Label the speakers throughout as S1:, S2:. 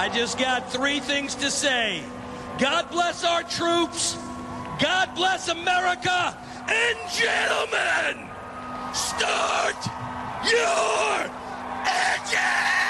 S1: I just got three things to say. God bless our troops. God bless America. And gentlemen, start your engine!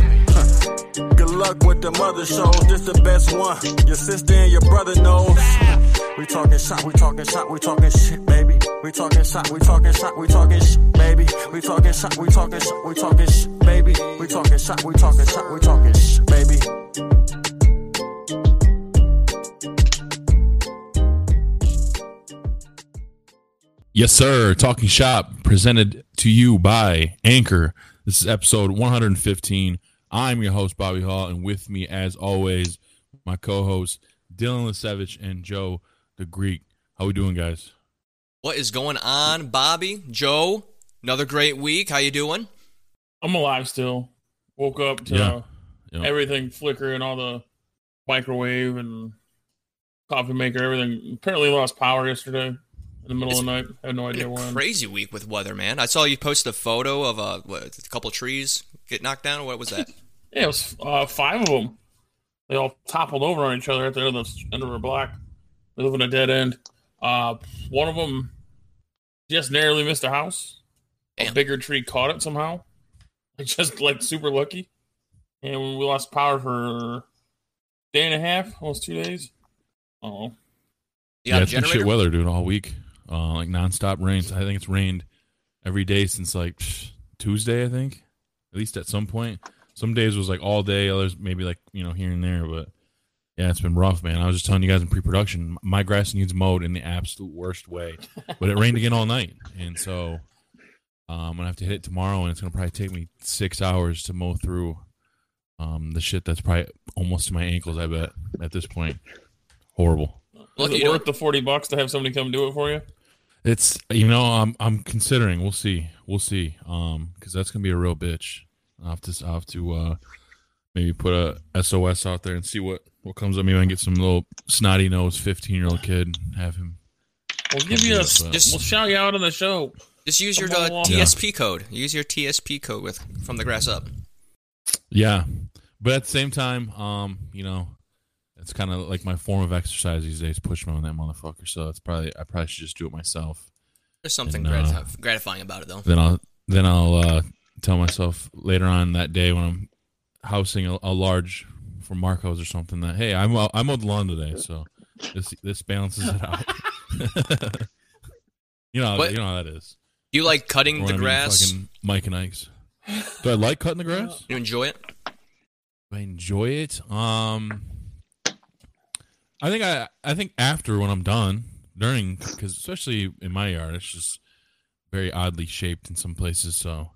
S2: Luck with the mother shows, this the best one. Your sister and your brother knows. We talking shot, we talking shot, we talking shit, baby. We talking shot, we talking shot, we talking shit, baby. We talking shot, we talking shot, we talking shit, baby. We talking shot, we talking shot, we talking shit, baby.
S3: Yes, sir. Talking Shop presented to you by Anchor. This is episode 115. I'm your host, Bobby Hall, and with me, as always, my co-hosts Dylan Lisevich and Joe the Greek. How we doing, guys?
S4: What is going on, Bobby? Joe? Another great week. How you doing?
S5: I'm alive still. Woke up to
S3: Yeah. Yeah.
S5: everything flickering, all the microwave and coffee maker, everything. Apparently lost power yesterday in the middle of the night. Had no idea
S4: Been a
S5: when.
S4: crazy week with weather, man. I saw you post a photo of a, what, a couple trees get knocked down. What was that?
S5: Yeah, it was uh, five of them. They all toppled over on each other at the end of the end of our block. They live in a dead end. Uh, one of them just narrowly missed a house. A bigger tree caught it somehow. Just like super lucky. And we lost power for a day and a half, almost two days. Oh,
S3: yeah, it's been shit weather, dude, all week. Uh, like nonstop rains. I think it's rained every day since like psh, Tuesday. I think, at least at some point. Some days was like all day. Others maybe like you know here and there. But yeah, it's been rough, man. I was just telling you guys in pre-production, my grass needs mowed in the absolute worst way. But it rained again all night, and so um, I'm gonna have to hit it tomorrow, and it's gonna probably take me six hours to mow through um, the shit that's probably almost to my ankles. I bet at this point, horrible.
S4: Look,
S5: is it worth the forty bucks to have somebody come do it for you?
S3: It's you know I'm I'm considering. We'll see. We'll see. Um, because that's gonna be a real bitch. I'll have to I'll have to uh maybe put a SOS out there and see what what comes up. Maybe I can get some little snotty nose fifteen year old kid and have him.
S5: We'll give you a.
S3: Just-
S4: just-
S5: we'll shout you out on the show.
S4: Just use your uh. TSP code. Use your TSP code with from the grass up.
S3: Yeah, but at the same time, um, you know, it's kind of like my form of exercise these days. Push me on that motherfucker. So it's probably I probably should just do it myself.
S4: There's something
S3: And, uh,
S4: gratifying about it, though.
S3: Then I'll then I'll uh, tell myself later on that day when I'm housing a, a large for Marcos or something that hey I'm I mowed the lawn today, so this this balances it out. you know
S4: What-
S3: you know how that is.
S4: You like cutting the grass?
S3: Mike and Ike's. Do I like cutting the grass?
S4: You enjoy it?
S3: Do I enjoy it? Um, I think I I think after when I'm done during because especially in my yard it's just very oddly shaped in some places so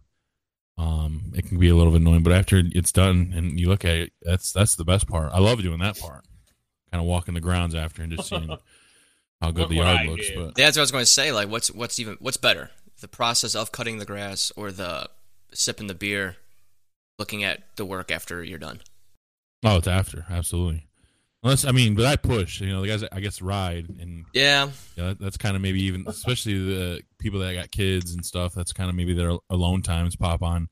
S3: um it can be a little bit annoying but after it's done and you look at it that's that's the best part I love doing that part kind of walking the grounds after and just seeing how good
S5: Look
S3: the yard looks
S5: did.
S3: but
S4: That's what I was going to say. Like, what's what's even what's better, the process of cutting the grass or the sipping the beer, looking at the work after you're done?
S3: oh it's after absolutely unless I mean but I push you know the guys I guess ride and
S4: Yeah,
S3: Yeah, that, that's kind of maybe even, especially the people that got kids and stuff. That's kind of maybe their alone times. Pop on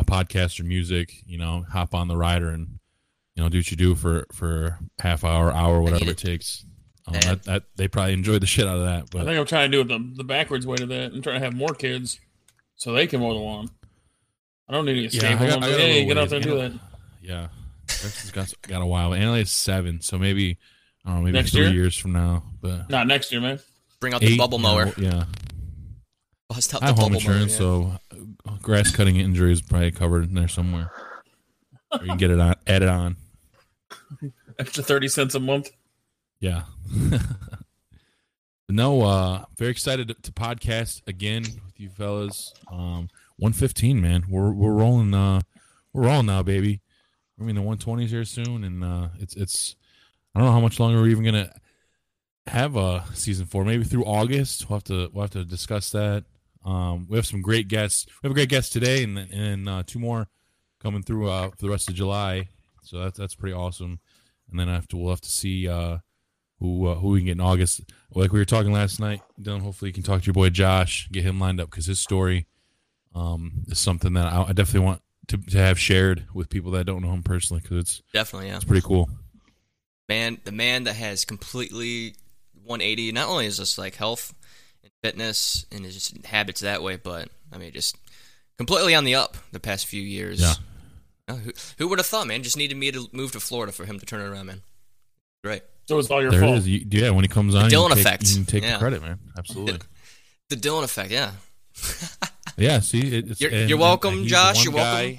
S3: a podcast or music, you know, hop on the rider and you know do what you do for for half hour, hour, whatever it
S4: it.
S3: takes. Um, that, that they probably enjoy the shit out of that. But I
S5: think I'm trying to do it the, the backwards way to that. I'm trying to have more kids so they can mow the lawn. I don't need to escape
S3: I got- I got
S5: Hey, get out there and do that.
S3: yeah, Texas got got a while. Annalie is seven, so maybe I don't know, maybe
S5: Next
S3: three
S5: year?
S3: years from now. But
S5: Not next year, man.
S4: bring out the
S3: eight,
S4: bubble mower.
S3: yeah.
S4: Bust out
S3: I
S4: the
S3: have home insurance, so uh, grass cutting injury is probably covered in there somewhere. or you can get it on, add it on.
S5: Extra thirty cents a month.
S3: Yeah. no, uh, very excited to, to, podcast again with you fellas. Um, one fifteen, man. We're we're rolling. Uh, we're rolling now, baby. I mean, the one twenties here soon, and uh, it's it's. I don't know how much longer we're even gonna have a season four. Maybe through August. We'll have to we'll have to discuss that. Um, we have some great guests. We have a great guest today, and and uh, two more coming through uh, for the rest of July. So that's that's pretty awesome. And then after we'll have to see uh, who uh, who we can get in August. Like we were talking last night, Dylan. Hopefully, you can talk to your boy Josh, get him lined up because his story um, is something that I, I definitely want to, to have shared with people that don't know him personally because it's
S4: definitely yeah,
S3: it's pretty cool.
S4: Man, the man that has completely 180. Not only is this like health fitness and his just habits that way, but I mean just completely on the up the past few years.
S3: Yeah.
S4: who, who would have thought, man? Just needed me to move to Florida for him to turn it around, man. Great.
S5: So it's all your
S3: there
S5: fault.
S3: Is. You, yeah, when he comes on,
S4: the Dylan
S3: you take,
S4: effect.
S3: You can take
S4: yeah.
S3: the credit, man. Absolutely.
S4: the Dylan effect. Yeah.
S3: yeah. See, it, it's
S4: you're,
S3: and,
S4: you're welcome,
S3: and
S4: Josh.
S3: You're
S4: welcome.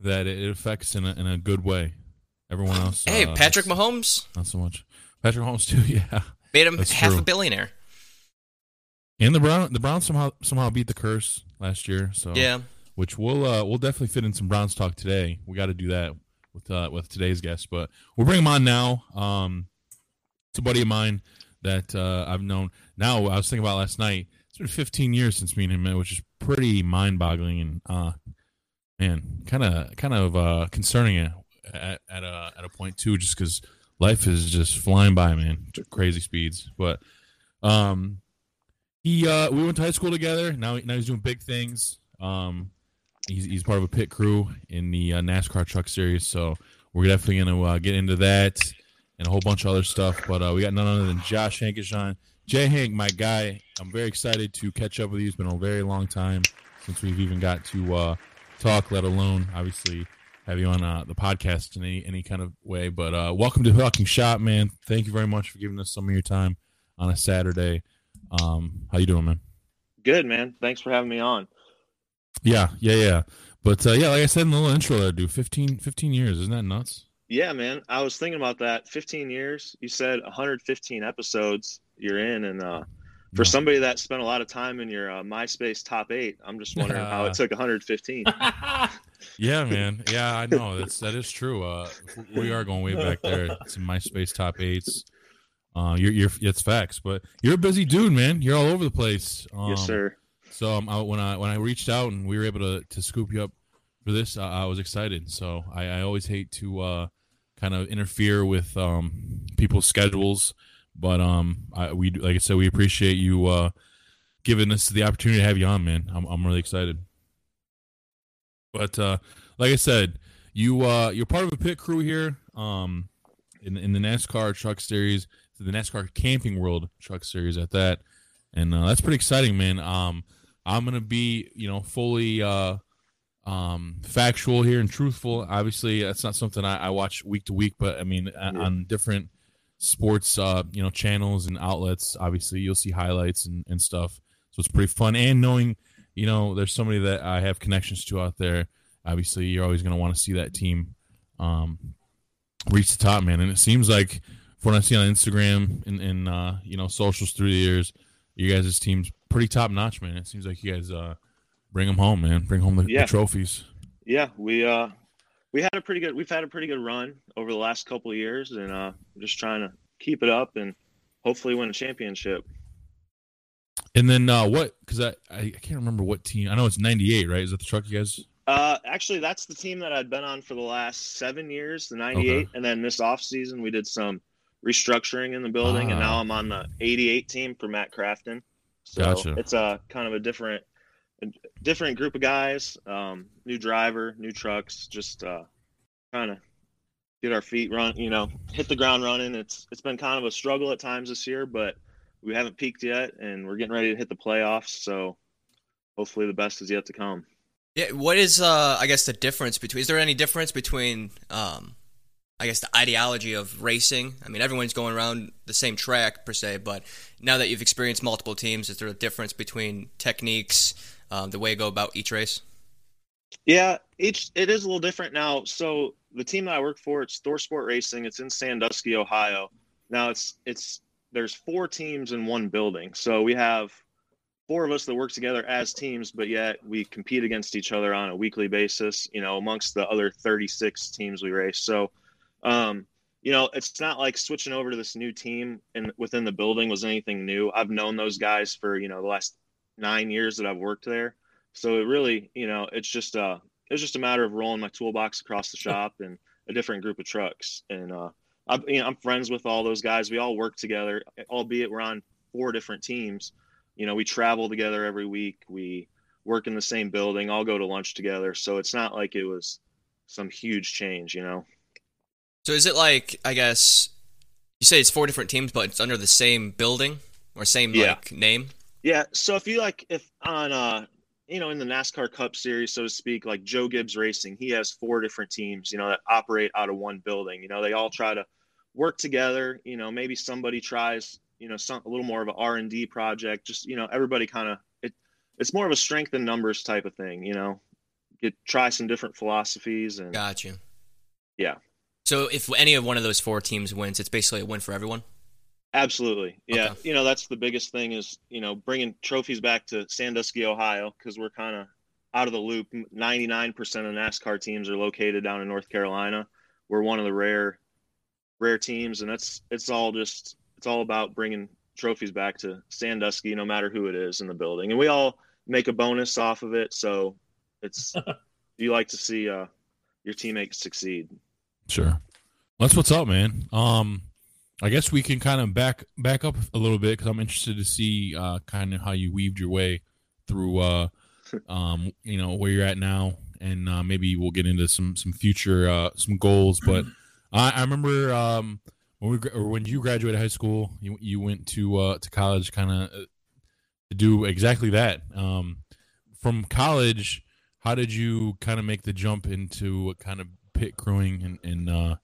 S3: That it affects in a, in a good way. Everyone else.
S4: Hey,
S3: uh,
S4: Patrick Mahomes.
S3: Not so much. Patrick Mahomes too. Yeah.
S4: Made him
S3: That's
S4: half
S3: true.
S4: a billionaire.
S3: And the Brown, the Browns somehow somehow beat the curse last year. So
S4: yeah,
S3: which we'll uh, we'll definitely fit in some Browns talk today. We got to do that with uh, with today's guest, but we'll bring him on now. Um, it's a buddy of mine that uh, I've known. Now I was thinking about last night. It's been 15 years since me and him met, which is pretty mind boggling and uh, man, kind of kind of uh, concerning at, at, at a at a point too, just because life is just flying by, man, crazy speeds. But um, he uh, we went to high school together. Now now he's doing big things. Um, he's he's part of a pit crew in the uh, NASCAR Truck Series, so we're definitely gonna uh, get into that and a whole bunch of other stuff. But uh, we got none other than Josh Hankishan. Jay Hank, my guy. I'm very excited to catch up with you. It's been a very long time since we've even got to uh, talk, let alone obviously have you on uh, the podcast in any any kind of way. But uh, welcome to Talking Shop, man. Thank you very much for giving us some of your time on a Saturday. Um, how you doing, man?
S6: Good, man. Thanks for having me on.
S3: Yeah, yeah, yeah. But uh, yeah, like I said in the little intro that I do, 15, 15 years. Isn't that nuts?
S6: Yeah, man. I was thinking about that. 15 years. You said 115 episodes you're in. And uh, for somebody that spent a lot of time in your uh, MySpace top eight, I'm just wondering how it took 115.
S3: Yeah, man. Yeah, I know. That's that is true. Uh, we are going way back there. It's MySpace top eights. Uh, you're you're it's facts, but you're a busy dude, man. You're all over the place. Um,
S6: yes, sir.
S3: So um, I, when I when I reached out and we were able to to scoop you up for this, uh, I was excited. So I, I always hate to uh, kind of interfere with um, people's schedules, but um, I, we like I said, we appreciate you uh, giving us the opportunity to have you on, man. I'm I'm really excited. But uh, like I said, you uh, you're part of a pit crew here um, in in the NASCAR Truck Series, the NASCAR Camping World Truck Series at that, and uh, that's pretty exciting, man. Um, I'm gonna be you know fully uh, um, factual here and truthful. Obviously, that's not something I, I watch week to week, but I mean uh, on different sports uh, you know channels and outlets, obviously you'll see highlights and, and stuff. So it's pretty fun, and knowing you know there's somebody that I have connections to out there. Obviously, you're always gonna want to see that team um, reach the top, man. And it seems like from what I see on Instagram and, and uh, you know socials through the years, you guys' team's pretty top notch, man. It seems like you guys uh, bring them home, man. Bring home the,
S6: Yeah.
S3: the trophies.
S6: Yeah, we uh we had a pretty good we've had a pretty good run over the last couple of years and uh we're just trying to keep it up and hopefully win a championship.
S3: And then uh, what? Because I, I can't remember what team. I know it's '98, right? Is that the truck you guys?
S6: Uh actually that's the team that I'd been on for the last 7 years, the 98 and then this off season we did some restructuring in the building and
S3: Ah.
S6: now I'm on the 88 team for Matt Crafton. So
S3: Gotcha.
S6: it's a kind of a different a different group of guys, um new driver, new trucks, just uh kind of get our feet run, you know, hit the ground running. It's it's been kind of a struggle at times this year, but we haven't peaked yet and we're getting ready to hit the playoffs, so hopefully the best is yet to come.
S4: Yeah, what is uh I guess the difference between is there any difference between um I guess the ideology of racing? I mean everyone's going around the same track per se, but now that you've experienced multiple teams, is there a difference between techniques, um, the way you go about each race?
S6: Yeah, each it is a little different now. So the team that I work for, it's ThorSport Racing. It's in Sandusky, Ohio. Now it's it's there's four teams in one building, so we have four of us that work together as teams, but yet we compete against each other on a weekly basis. You know, amongst the other 36 teams we race. So, um, you know, it's not like switching over to this new team and within the building was anything new. I've known those guys for you know the last nine years that I've worked there. So it really, you know, it's just uh it's just a matter of rolling my toolbox across the shop and a different group of trucks. And uh I, you know, I'm friends with all those guys. We all work together, albeit we're on four different teams. You know, we travel together every week. We work in the same building, all go to lunch together. So it's not like it was some huge change, you know.
S4: So is it like I guess you say it's four different teams, but it's under the same building or same
S6: Yeah.
S4: like name?
S6: Yeah. So if you like, if on, uh, you know, in the NASCAR Cup Series, so to speak, like Joe Gibbs Racing, he has four different teams, you know, that operate out of one building. You know, they all try to work together. You know, maybe somebody tries, you know, some a little more of an R and D project. Just you know, everybody kind of it. It's more of a strength in numbers type of thing. You know, get try some different philosophies and
S4: Got you.
S6: Yeah.
S4: So if any of one of those four teams wins, it's basically a win for everyone.
S6: Absolutely. Yeah.
S4: Okay.
S6: You know, that's the biggest thing is, you know, bringing trophies back to Sandusky, Ohio, because we're kind of out of the loop. 99% of NASCAR teams are located down in North Carolina. We're one of the rare, rare teams. And that's, it's all just, it's all about bringing trophies back to Sandusky, no matter who it is in the building. And we all make a bonus off of it. So it's, you like to see uh, your teammates succeed.
S3: Sure. That's what's up, man. Um, I guess we can kind of back back up a little bit because I'm interested to see uh, kind of how you weaved your way through, uh, um, you know, where you're at now, and uh, maybe we'll get into some some future uh, some goals. But I, I remember um, when we or when you graduated high school, you you went to uh, to college, kind of to do exactly that. Um, from college, how did you kind of make the jump into kind of pit crewing and, and uh,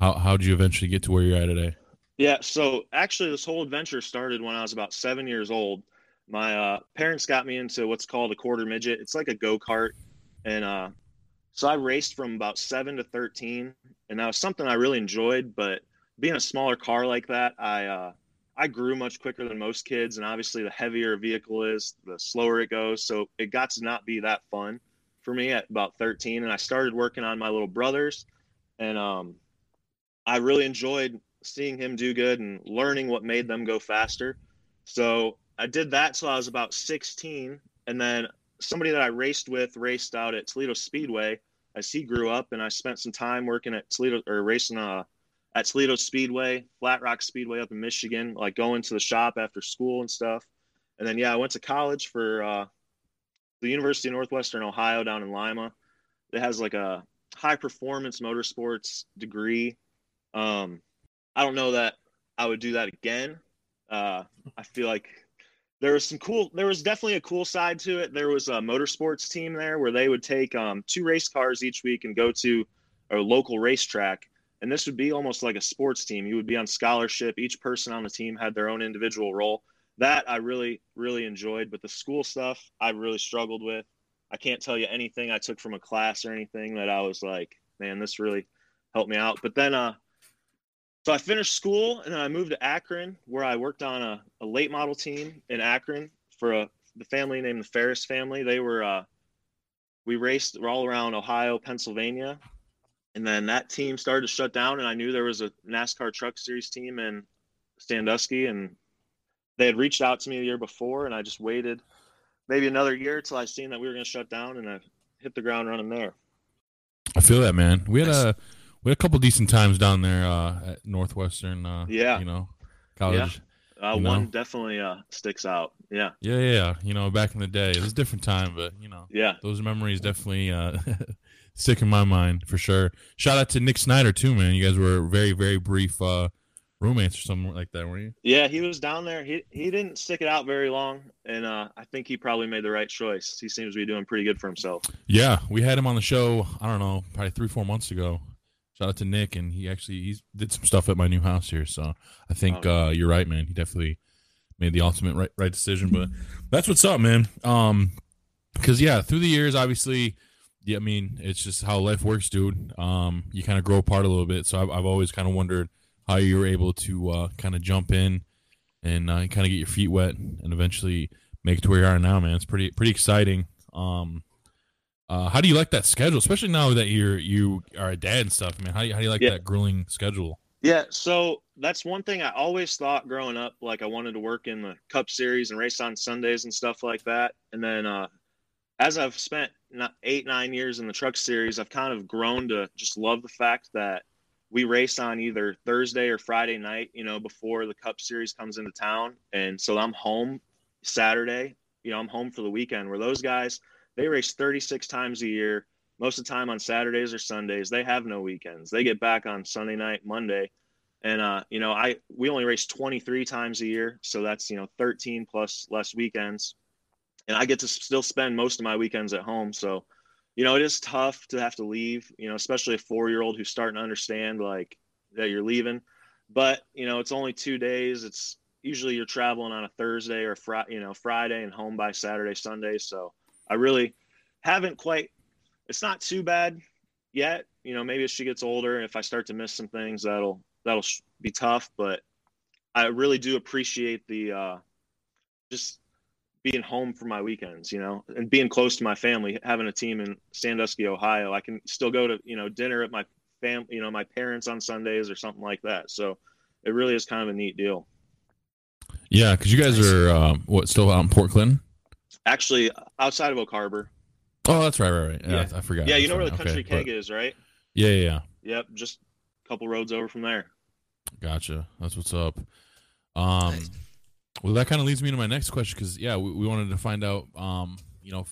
S3: how how did you eventually get to where you're at today?
S6: Yeah, so actually, this whole adventure started when I was about seven years old. My uh, parents got me into what's called a quarter midget. It's like a go kart, and uh, so I raced from about seven to thirteen, and that was something I really enjoyed. But being a smaller car like that, I uh, I grew much quicker than most kids, and obviously, the heavier a vehicle is, the slower it goes. So it got to not be that fun for me at about thirteen, and I started working on my little brothers, and um, I really enjoyed seeing him do good and learning what made them go faster. So I did that till I was about 16. And then somebody that I raced with raced out at Toledo Speedway as he grew up. And I spent some time working at Toledo or racing uh, at Toledo Speedway, Flat Rock Speedway up in Michigan, like going to the shop after school and stuff. And then, yeah, I went to college for uh, the University of Northwestern Ohio down in Lima. It has like a high performance motorsports degree. Um, I don't know that I would do that again. Uh, I feel like there was some cool. There was definitely a cool side to it. There was a motorsports team there where they would take um, two race cars each week and go to a local racetrack. And this would be almost like a sports team. You would be on scholarship. Each person on the team had their own individual role. That I really, really enjoyed. But the school stuff, I really struggled with. I can't tell you anything I took from a class or anything that I was like, man, this really helped me out. But then, uh, so I finished school and then I moved to Akron where I worked on a, a late model team in Akron for a the family named the Ferris family. They were uh, we raced all around Ohio, Pennsylvania. And then that team started to shut down and I knew there was a NASCAR truck series team in Sandusky and they had reached out to me the year before and I just waited maybe another year till I seen that we were going to shut down and I hit the ground running there.
S3: I feel that, man. We had a we had a couple decent times down there uh, at Northwestern. Uh,
S6: Yeah.
S3: you know, college.
S6: Uh,
S3: You know?
S6: one definitely uh, sticks out. Yeah.
S3: Yeah. yeah, yeah. You know, back in the day, it was a different time, but you know,
S6: Yeah.
S3: those memories definitely uh, stick in my mind for sure. Shout out to Nick Snyder too, man. You guys were very very brief uh, roommates or something like that, weren't you?
S6: Yeah, he was down there. He he didn't stick it out very long, and uh, I think he probably made the right choice. He seems to be doing pretty good for himself.
S3: Yeah, we had him on the show. I don't know, probably three four months ago. Shout out to Nick, and he actually he did some stuff at my new house here. So I think
S6: Oh,
S3: uh, you're right, man. He definitely made the ultimate right right decision. But that's what's up, man. Um, because yeah, through the years, obviously, yeah, I mean, it's just how life works, dude. Um, you kind of grow apart a little bit. So I've, I've always kind of wondered how you were able to uh, kind of jump in and uh, kind of get your feet wet and eventually make it to where you are now, man. It's pretty pretty exciting. Um, uh, how do you like that schedule, especially now that you're you are a dad and stuff, man? How do you, how do you like
S6: Yeah.
S3: that grueling schedule?
S6: Yeah, so that's one thing I always thought growing up. Like I wanted to work in the Cup Series and race on Sundays and stuff like that. And then uh, as I've spent eight nine years in the Truck Series, I've kind of grown to just love the fact that we race on either Thursday or Friday night. You know, before the Cup Series comes into town, and so I'm home Saturday. You know, I'm home for the weekend. Where those guys they race 36 times a year most of the time on Saturdays or Sundays. They have no weekends. They get back on Sunday night, Monday. And uh, you know, I we only race 23 times a year, so that's, you know, 13 plus less weekends. And I get to still spend most of my weekends at home, so you know, it is tough to have to leave, you know, especially a 4-year-old who's starting to understand like that you're leaving. But, you know, it's only 2 days. It's usually you're traveling on a Thursday or Friday, you know, Friday and home by Saturday, Sunday, so I really haven't quite it's not too bad yet. You know, maybe as she gets older, and if I start to miss some things, that'll that'll be tough. But I really do appreciate the uh, just being home for my weekends. You know, and being close to my family. Having a team in Sandusky, Ohio, I can still go to you know dinner at my fam, you know, my parents on Sundays or something like that. So it really is kind of a neat deal.
S3: Yeah, because you guys are um, what still out in Portland?
S6: Actually, outside of Oak Harbor.
S3: Oh, that's right, right, right. Yeah,
S6: Yeah.
S3: I, I forgot.
S6: Yeah, you
S3: That's
S6: know where the country
S3: Okay,
S6: keg
S3: but-
S6: is, right?
S3: Yeah, yeah, yeah.
S6: Yep, just a couple roads over from there.
S3: Gotcha. That's what's up. Um,
S4: Nice.
S3: Well, that kind of leads me to my next question because yeah, we, we wanted to find out, um, you know,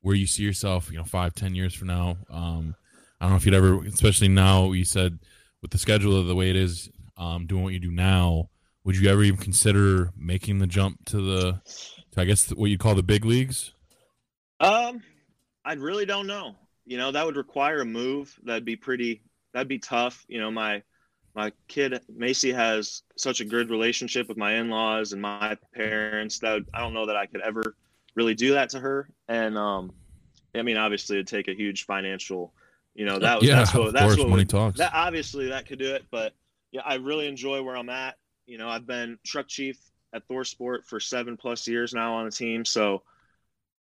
S3: where you see yourself, you know, five, ten years from now. Um, I don't know if you'd ever, especially now, you said with the schedule of the way it is, um, doing what you do now, would you ever even consider making the jump to the, to I guess what you call the big leagues?
S6: Um, I really don't know. You know, that would require a move. That'd be pretty. That'd be tough. You know, my my kid Macy has such a good relationship with my in-laws and my parents that I don't know that I could ever really do that to her. And um, I mean, obviously, it'd take a huge financial. You know, that was
S3: yeah,
S6: that's what
S3: of
S6: that's
S3: course,
S6: what
S3: money
S6: would-
S3: talks.
S6: that obviously that could do it, but yeah, I really enjoy where I'm at. You know, I've been truck chief at ThorSport for seven plus years now on the team, so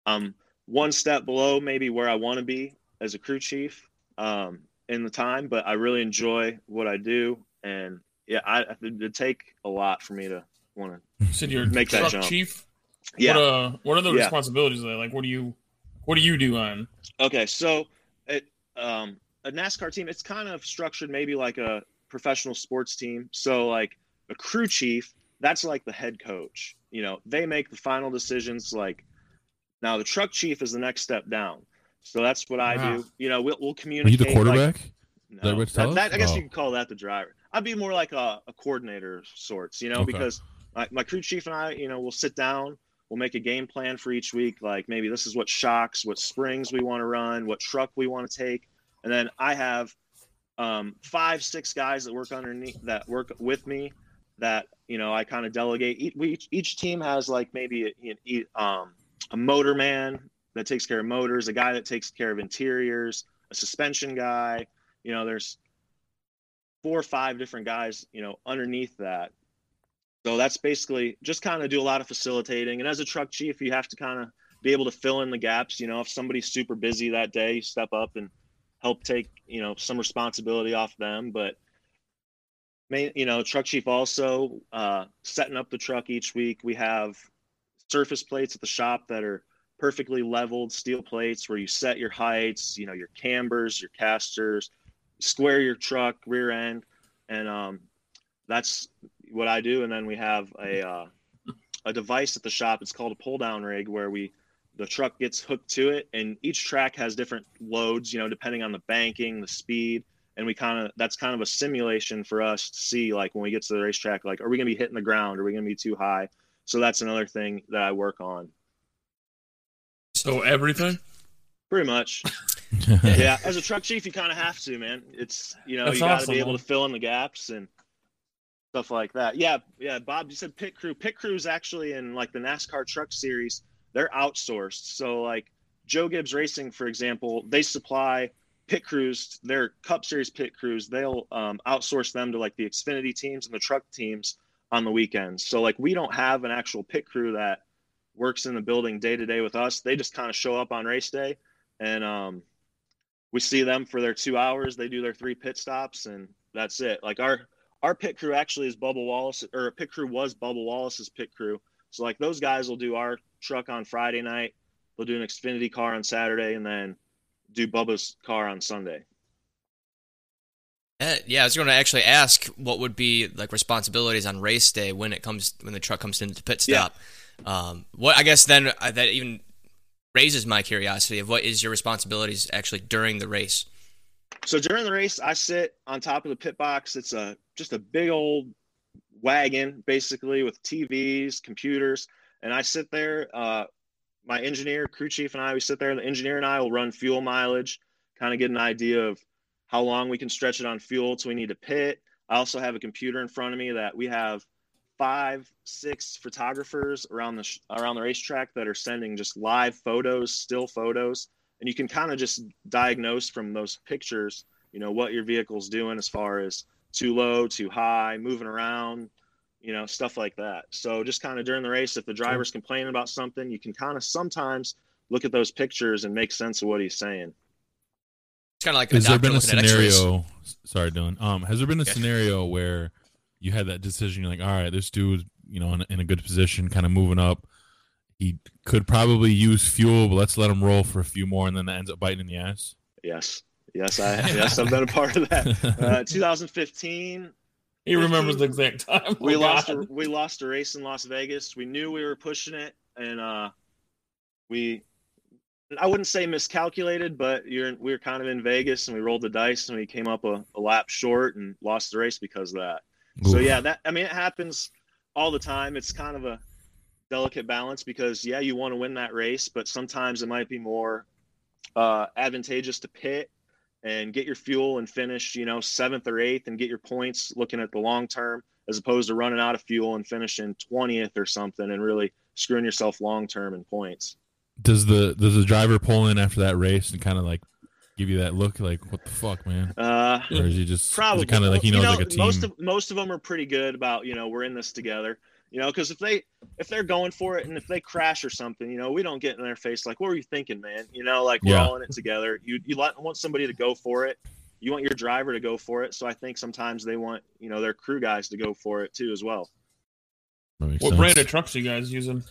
S6: I'm one step below maybe where I want to be as a crew chief um, in the time, but I really enjoy what I do, and yeah, I it'd take a lot for me to want to.
S5: You said you're
S6: Make that
S5: truck
S6: jump.
S5: chief.
S6: Yeah.
S5: What uh, what are the
S6: Yeah.
S5: responsibilities there? Like, what do you, what do you do on?
S6: Okay, so it um, a NASCAR team, it's kind of structured maybe like a professional sports team. So like a crew chief, that's like the head coach. You know, they make the final decisions. Like now, the truck chief is the next step down. So that's what I
S5: Wow.
S6: do. You know, we'll, we'll
S3: Are
S6: communicate.
S3: you the
S6: like-
S3: quarterback?
S6: no,
S3: that what it's tell
S6: that, that- I guess
S3: Oh.
S6: you can call that the driver. I'd be more like a, a coordinator of sorts, you know,
S3: Okay.
S6: because my, my crew chief and I, you know, we'll sit down, we'll make a game plan for each week. Like maybe this is what shocks, what springs we want to run, what truck we want to take, and then I have um, five, six guys that work underneath that work with me. That you know, I kind of delegate. Each, we, each, each team has like maybe a, a, um, a motor man that takes care of motors, a guy that takes care of interiors, a suspension guy. You know, there's four or five different guys, you know, underneath that. So that's basically just kind of do a lot of facilitating. And as a truck chief, you have to kind of be able to fill in the gaps. You know, if somebody's super busy that day, you step up and help take, you know, some responsibility off them. But main, you know, truck chief also uh, setting up the truck each week. We have surface plates at the shop that are perfectly leveled steel plates where you set your heights, you know, your cambers, your casters, square your truck rear end, and um, that's what I do. And then we have a uh, a device at the shop. It's called a pull down rig where we the truck gets hooked to it, and each track has different loads, you know, depending on the banking, the speed. And we kind of that's kind of a simulation for us to see like when we get to the racetrack, like are we gonna be hitting the ground? Are we gonna be too high? So that's another thing that I work on.
S5: So everything.
S6: Pretty much. yeah, as a truck chief, you kind of have to, man. It's you know
S5: That's
S6: you got to
S5: awesome,
S6: be able
S5: man.
S6: to fill in the gaps and stuff like that. Yeah, yeah. Bob, you said pit crew. Pit crew's actually in like the NASCAR Truck Series. They're outsourced, so like Joe Gibbs Racing, for example, they supply pit crews, their Cup Series pit crews. They'll um, outsource them to like the Xfinity teams and the truck teams on the weekends. So like we don't have an actual pit crew that works in the building day to day with us. They just kind of show up on race day, and um, we see them for their two hours. They do their three pit stops, and that's it. Like our our pit crew actually is Bubba Wallace, or a pit crew was Bubba Wallace's pit crew. So like those guys will do our truck on Friday night. They'll do an Xfinity car on Saturday, and then do Bubba's car on Sunday.
S4: Uh, yeah, I was going to actually ask what would be like responsibilities on race day when it comes when the truck comes into the pit stop. Yeah. Um, what I guess then uh, that even raises my curiosity of what is your responsibilities actually during the race.
S6: So during the race, I sit on top of the pit box. It's a just a big old wagon, basically with TVs, computers, and I sit there. Uh, my engineer, crew chief, and I, we sit there. The engineer and I will run fuel mileage, kind of get an idea of how long we can stretch it on fuel till we need to pit. I also have a computer in front of me that we have five, six photographers around the sh- around the racetrack that are sending just live photos, still photos, and you can kind of just diagnose from those pictures, you know, what your vehicle's doing as far as too low, too high, moving around, you know, stuff like that. So just kind of during the race, if the driver's complaining about something, you can kind of sometimes look at those pictures and make sense of what he's saying.
S4: It's kind of like
S3: has there been a scenario? Sorry, Dylan. Um, has there been a okay. scenario where you had that decision? You're like, all right, this dude, you know, in, in a good position, kind of moving up. He could probably use fuel, but let's let him roll for a few more, and then that ends up biting in the ass.
S6: Yes, yes, I yes, I've been a part of that. Uh, 2015.
S5: He remembers the exact time.
S6: We oh, lost. A, we lost a race in Las Vegas. We knew we were pushing it, and uh, we I wouldn't say miscalculated, but you're we were kind of in Vegas and we rolled the dice and we came up a, a lap short and lost the race because of that. Oof. So yeah, that I mean it happens all the time. It's kind of a delicate balance because yeah, you want to win that race, but sometimes it might be more uh, advantageous to pit and get your fuel and finish, you know, seventh or eighth and get your points looking at the long term as opposed to running out of fuel and finishing 20th or something and really screwing yourself long term in points
S3: does the does the driver pull in after that race and kind of like give you that look like what the fuck man
S6: uh
S3: or is he just
S6: probably
S3: kind of like he knows you know, like a team
S6: most of most of them are pretty good about you know we're in this together you know because if they if they're going for it and if they crash or something you know we don't get in their face like what were you thinking man you know like we're yeah. all in it together you you want somebody to go for it you want your driver to go for it so i think sometimes they want you know their crew guys to go for it too as well
S5: what sense. brand of trucks are you guys using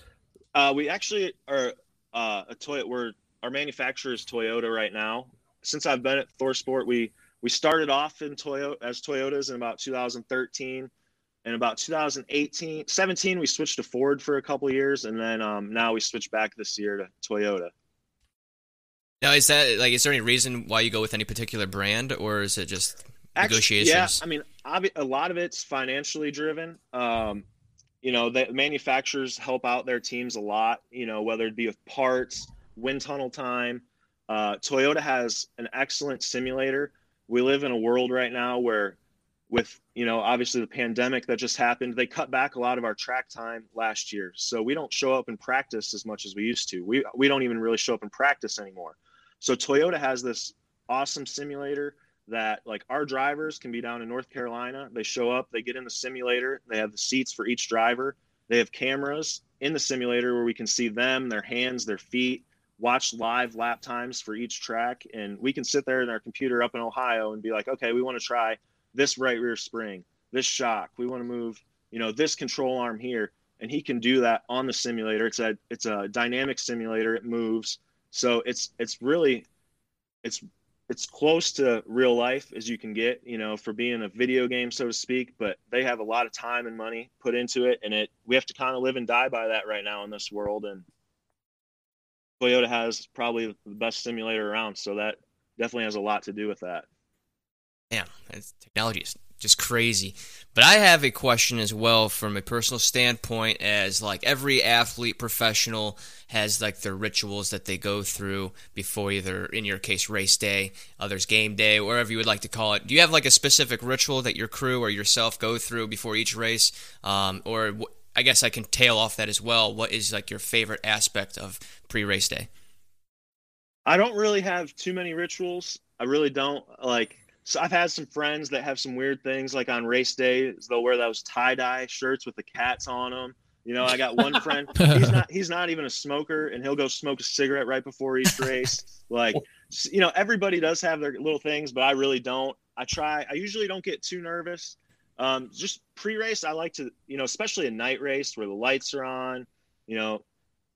S6: uh, we actually are uh, a Toyota. We're our manufacturer is Toyota right now. Since I've been at ThorSport, we we started off in Toyota as Toyotas in about 2013, and about 2018, 17 we switched to Ford for a couple years, and then um, now we switched back this year to Toyota.
S4: Now, is that like? Is there any reason why you go with any particular brand, or is it just negotiations?
S6: Actually, yeah, I mean, a lot of it's financially driven. Um, you know, the manufacturers help out their teams a lot, you know, whether it be with parts, wind tunnel time. Uh, Toyota has an excellent simulator. We live in a world right now where, with, you know, obviously the pandemic that just happened, they cut back a lot of our track time last year. So we don't show up in practice as much as we used to. We, we don't even really show up in practice anymore. So Toyota has this awesome simulator that like our drivers can be down in North Carolina. They show up, they get in the simulator, they have the seats for each driver. They have cameras in the simulator where we can see them, their hands, their feet, watch live lap times for each track. And we can sit there in our computer up in Ohio and be like, okay, we want to try this right rear spring, this shock. We want to move, you know, this control arm here. And he can do that on the simulator. It's a it's a dynamic simulator. It moves. So it's it's really it's it's close to real life as you can get, you know, for being a video game, so to speak. But they have a lot of time and money put into it, and it we have to kind of live and die by that right now in this world. And Toyota has probably the best simulator around, so that definitely has a lot to do with that.
S4: Yeah, technology is just crazy. But I have a question as well from a personal standpoint as like every athlete professional has like their rituals that they go through before either in your case race day, others game day, wherever you would like to call it. Do you have like a specific ritual that your crew or yourself go through before each race? Um, or I guess I can tail off that as well. What is like your favorite aspect of pre-race day?
S6: I don't really have too many rituals. I really don't like. So I've had some friends that have some weird things, like on race days, they'll wear those tie dye shirts with the cats on them. You know, I got one friend. he's not. He's not even a smoker, and he'll go smoke a cigarette right before each race. Like, you know, everybody does have their little things, but I really don't. I try. I usually don't get too nervous. Um, just pre-race, I like to, you know, especially a night race where the lights are on. You know,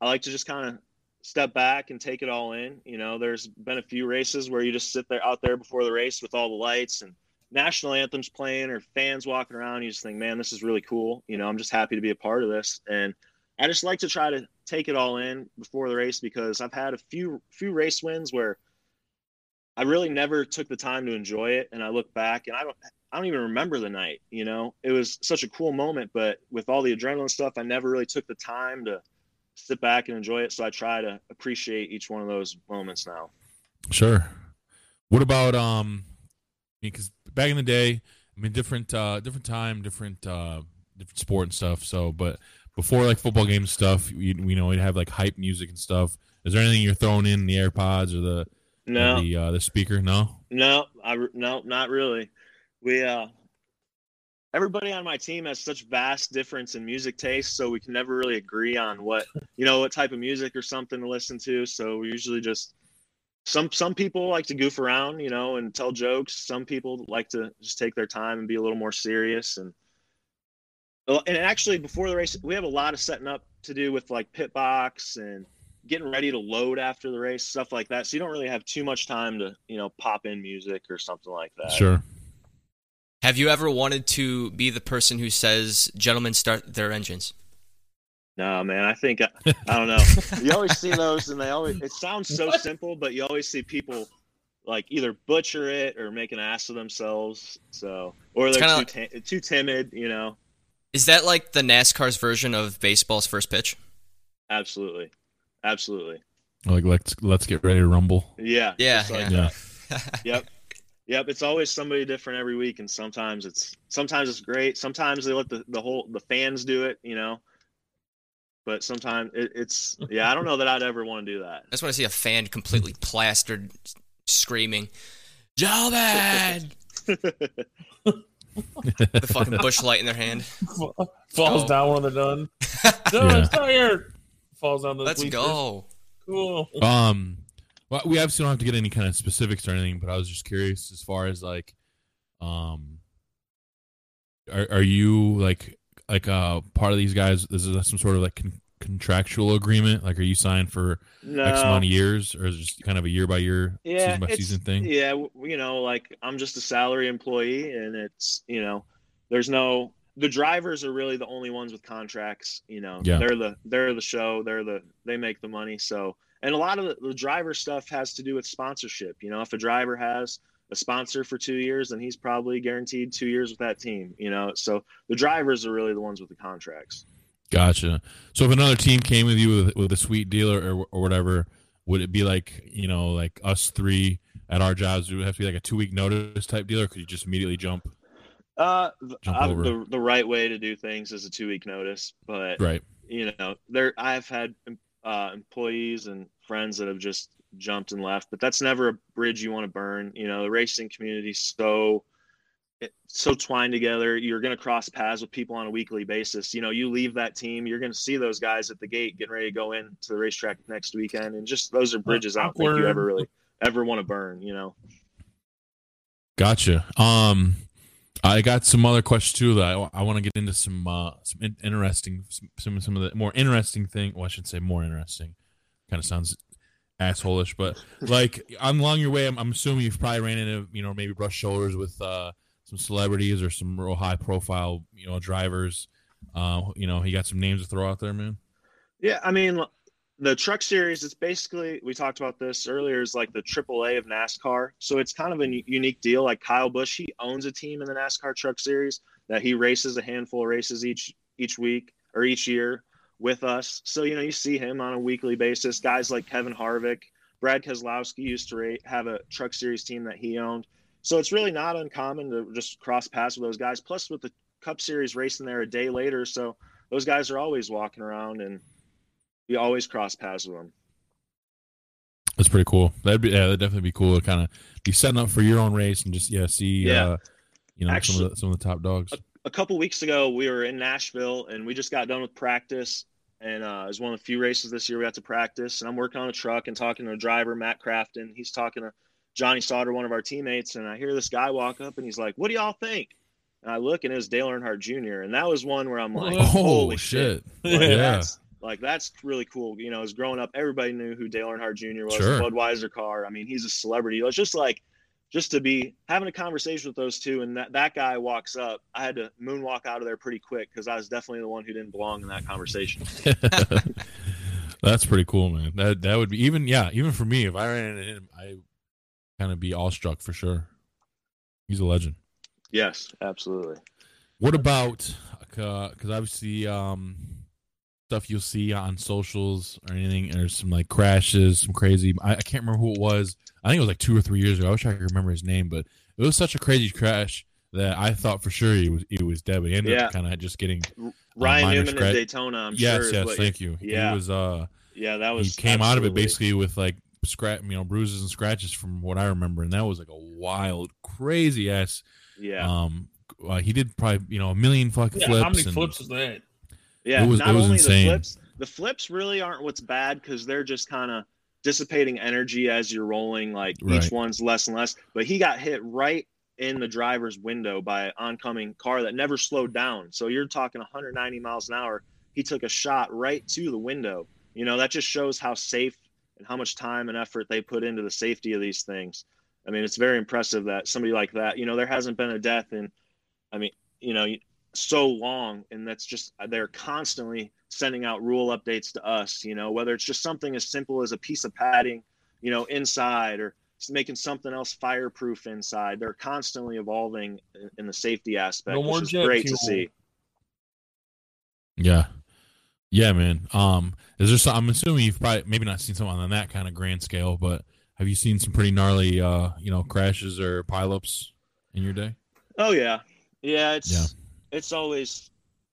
S6: I like to just kind of step back and take it all in. You know, there's been a few races where you just sit there out there before the race with all the lights and national anthems playing or fans walking around. You just think, man, this is really cool. You know, I'm just happy to be a part of this. And I just like to try to take it all in before the race because I've had a few few race wins where I really never took the time to enjoy it. And I look back and I don't I don't even remember the night, you know. It was such a cool moment, but with all the adrenaline stuff, I never really took the time to sit back and enjoy it. So I try to appreciate each one of those moments now.
S3: Sure. What about um? I mean Because back in the day, I mean, different uh, different time, different uh, different sport and stuff. So, but before like football game stuff, we we know we'd have like hype music and stuff. Is there anything you're throwing in the AirPods or the
S6: no
S3: or the uh, the speaker? No.
S6: No, I no, not really. We uh everybody on my team has such vast difference in music taste so we can never really agree on what you know what type of music or something to listen to. So we usually just some some people like to goof around you know and tell jokes. Some people like to just take their time and be a little more serious and and actually before the race we have a lot of setting up to do with like pit box and getting ready to load after the race stuff like that. So you don't really have too much time to you know pop in music or something like that.
S3: Sure.
S4: Have you ever wanted to be the person who says, "Gentlemen, start their engines"?
S6: No, man. I think I, I don't know. you always see those, and they always. It sounds so simple, but you always see people like either butcher it or make an ass of themselves. So, or
S4: It's
S6: they're too
S4: kinda
S6: ti- too timid. You know.
S4: Is that like the NASCAR's version of baseball's first pitch?
S6: Absolutely, absolutely.
S3: Like let's let's get ready to rumble.
S6: Yeah.
S4: Yeah,
S6: like
S3: yeah.
S6: that. Yep. Yep. It's always somebody different every week, and sometimes it's sometimes it's great. Sometimes they let the the whole the fans do it. You know. But sometimes it, it's yeah. I don't know that I'd ever want to do that.
S4: I just want to see a fan completely plastered, screaming, "Gentlemen!" the fucking Busch Light in their hand.
S5: Falls
S4: Go.
S5: down when they're done. No,
S3: Yeah.
S5: it's tired. Falls down the
S4: Let's
S5: bleachers.
S4: go.
S5: Cool.
S3: Um, well, we obviously don't have to get any kind of specifics or anything, but I was just curious as far as like, um, are are you like like uh part of these guys? Is there some sort of like con- contractual agreement? Like, are you signed for
S6: No.
S3: X amount of years, or is it just kind of a year by year,
S6: yeah,
S3: season by season thing?
S6: Yeah, you know, like I'm just a salary employee, and it's you know, there's no the drivers are really the only ones with contracts. You know,
S3: Yeah.
S6: they're the they're the show, they're the they make the money. So, and a lot of the, driver stuff has to do with sponsorship. You know, if a driver has a sponsor for two years, then he's probably guaranteed two years with that team. You know, so the drivers are really the ones with the contracts.
S3: Gotcha. So if another team came with you with, with a sweet deal or, or whatever, would it be like you know like us three at our jobs? Would it have to be like a two week notice type deal, or could you just immediately jump?
S6: Uh,
S3: Jump over.
S6: the the right way to do things is a two week notice, but
S3: Right.
S6: you know there i've had uh, employees and friends that have just jumped and left but that's never a bridge you want to burn you know the racing community so it's so twined together you're going to cross paths with people on a weekly basis you know you leave that team you're going to see those guys at the gate getting ready to go in to the racetrack next weekend and just those are bridges i don't think you ever really ever want to burn you know
S3: Gotcha. Um, I got some other questions too that I, I want to get into some uh some in- interesting some, some of the more interesting thing. Well, I should say more interesting. Kind of sounds assholeish, but like on along your way, I'm, I'm assuming you've probably ran into you know maybe brush shoulders with uh some celebrities or some real high profile you know drivers. Uh, you know, he got some names to throw out there, man.
S6: Yeah, I mean, the truck series, it's basically, we talked about this earlier, is like the AAA of NASCAR. So it's kind of a unique deal. Like Kyle Busch, he owns a team in the NASCAR truck series that he races a handful of races each each week or each year with us. So, you know, you see him on a weekly basis. Guys like Kevin Harvick, Brad Keselowski used to ra- have a truck series team that he owned. So it's really not uncommon to just cross paths with those guys. Plus, with the Cup Series racing there a day later, so those guys are always walking around and we always cross paths with them.
S3: That's pretty cool. That'd be yeah, that'd definitely be cool to kind of be setting up for your own race and just yeah see
S6: Yeah.
S3: uh, you know some of the, some of the top dogs.
S6: a couple weeks ago we were in Nashville and we just got done with practice and uh, it was one of the few races this year we got to practice and I'm working on a truck and talking to a driver Matt Crafton he's talking to Johnny Sauter one of our teammates and I hear this guy walk up and he's like what do y'all think and I look and it was Dale Earnhardt Jr. and that was one where I'm like
S3: oh
S6: holy
S3: shit!
S6: Like,
S3: yeah,
S6: that's, like that's really cool. You know, as growing up, everybody knew who Dale Earnhardt Jr. was.
S3: Sure.
S6: Budweiser car. I mean, he's a celebrity. It's just like, just to be having a conversation with those two, and that that guy walks up. I had to moonwalk out of there pretty quick because I was definitely the one who didn't belong in that conversation.
S3: that's pretty cool, man. That that would be even yeah even for me if I ran into him, I kind of be awestruck for sure. He's a legend.
S6: yes, absolutely.
S3: What about because obviously um stuff you'll see on socials or anything? There's some like crashes, some crazy. I, I can't remember who it was. I think it was like two or three years ago. I wish I could remember his name, but it was such a crazy crash that I thought for sure he was he was dead. But he ended
S6: Yeah.
S3: up kind of just getting
S6: Ryan
S3: minor
S6: Newman
S3: scratch-
S6: at Daytona. I'm
S3: yes,
S6: sure. is
S3: yes.
S6: what
S3: Thank you.
S6: Yeah,
S3: He was uh
S6: yeah. That was
S3: he came out of it basically with like scratch, you know, bruises and scratches from what I remember, and that was like a wild, crazy ass.
S6: Yeah,
S3: Um, uh, he did probably you know a million fucking
S5: Yeah,
S3: flips.
S5: how many
S3: and-
S5: flips is that?
S6: Yeah,
S3: It was-
S6: not
S3: it was
S6: only
S3: insane.
S6: the flips, the flips really aren't what's bad because they're just kind of dissipating energy as you're rolling. Like
S3: Right.
S6: each one's less and less. But he got hit right in the driver's window by an oncoming car that never slowed down. So you're talking 190 miles an hour. He took a shot right to the window. You know that just shows how safe and how much time and effort they put into the safety of these things. I mean, it's very impressive that somebody like that. You know, there hasn't been a death in. I mean, you know, so long and that's just they're constantly sending out rule updates to us you know whether it's just something as simple as a piece of padding you know inside or making something else fireproof inside they're constantly evolving in- in the safety aspect
S5: No more
S6: which is great
S5: fuel.
S6: to see
S3: Yeah, yeah, man. Um, is there some? I'm assuming you've probably maybe not seen something on that kind of grand scale, but have you seen some pretty gnarly, uh, you know, crashes or pileups in your day?
S6: oh yeah yeah it's
S3: Yeah.
S6: It's always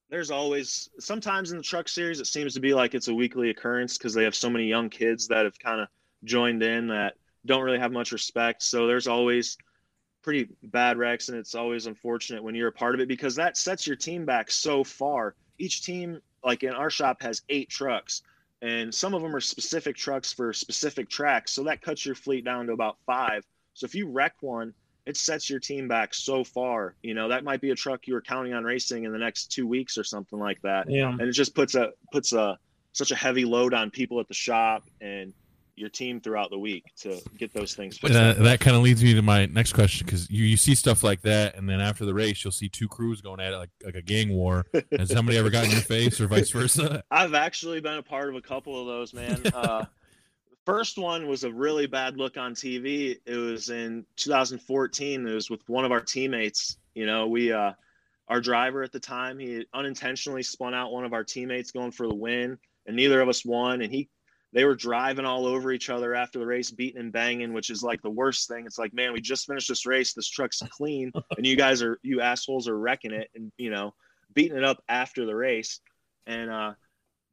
S6: there's always sometimes in the truck series it seems to be like it's a weekly occurrence because they have so many young kids that have kind of joined in that don't really have much respect. So there's always pretty bad wrecks and it's always unfortunate when you're a part of it because that sets your team back so far. Each team like in our shop has eight trucks and some of them are specific trucks for specific tracks. So that cuts your fleet down to about five. So if you wreck one it sets your team back so far you know that might be a truck you were counting on racing in the next two weeks or something like that
S5: Yeah.
S6: and it just puts a puts a such a heavy load on people at the shop and your team throughout the week to get those things fixed
S3: That,
S6: up.
S3: that kind of leads me to my next question because you, you see stuff like that, and then after the race, you'll see two crews going at it like like a gang war. Has somebody ever gotten in your face, or vice versa?
S6: I've actually been a part of a couple of those, man. Uh, first one was a really bad look on TV. It was in 2014. It was with one of our teammates. You know, we, uh, our driver at the time, he unintentionally spun out one of our teammates going for the win, and neither of us won. And he, they were driving all over each other after the race, beating and banging, which is like the worst thing. It's like, man, we just finished this race. This truck's clean, and you guys are, you assholes are wrecking it, and you know, beating it up after the race. And uh,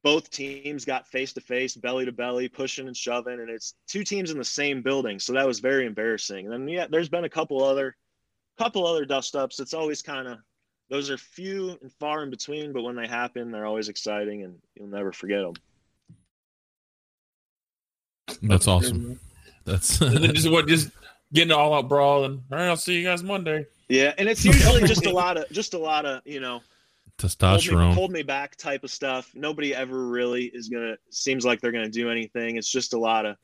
S6: both teams got face to face, belly to belly, pushing and shoving, and it's two teams in the same building. So that was very embarrassing. And then yeah, there's been a couple other, couple other dust ups. It's always kind of those are few and far in between, but when they happen, they're always exciting, and you'll never forget them.
S3: That's awesome. That's
S5: And then just what just getting an all out brawl and all right, I'll see you guys Monday.
S6: Yeah, and it's usually just a lot of just a lot of you know hold me,
S3: testosterone.
S6: hold me back type of stuff. Nobody ever really is gonna seems like they're gonna do anything. It's just a lot of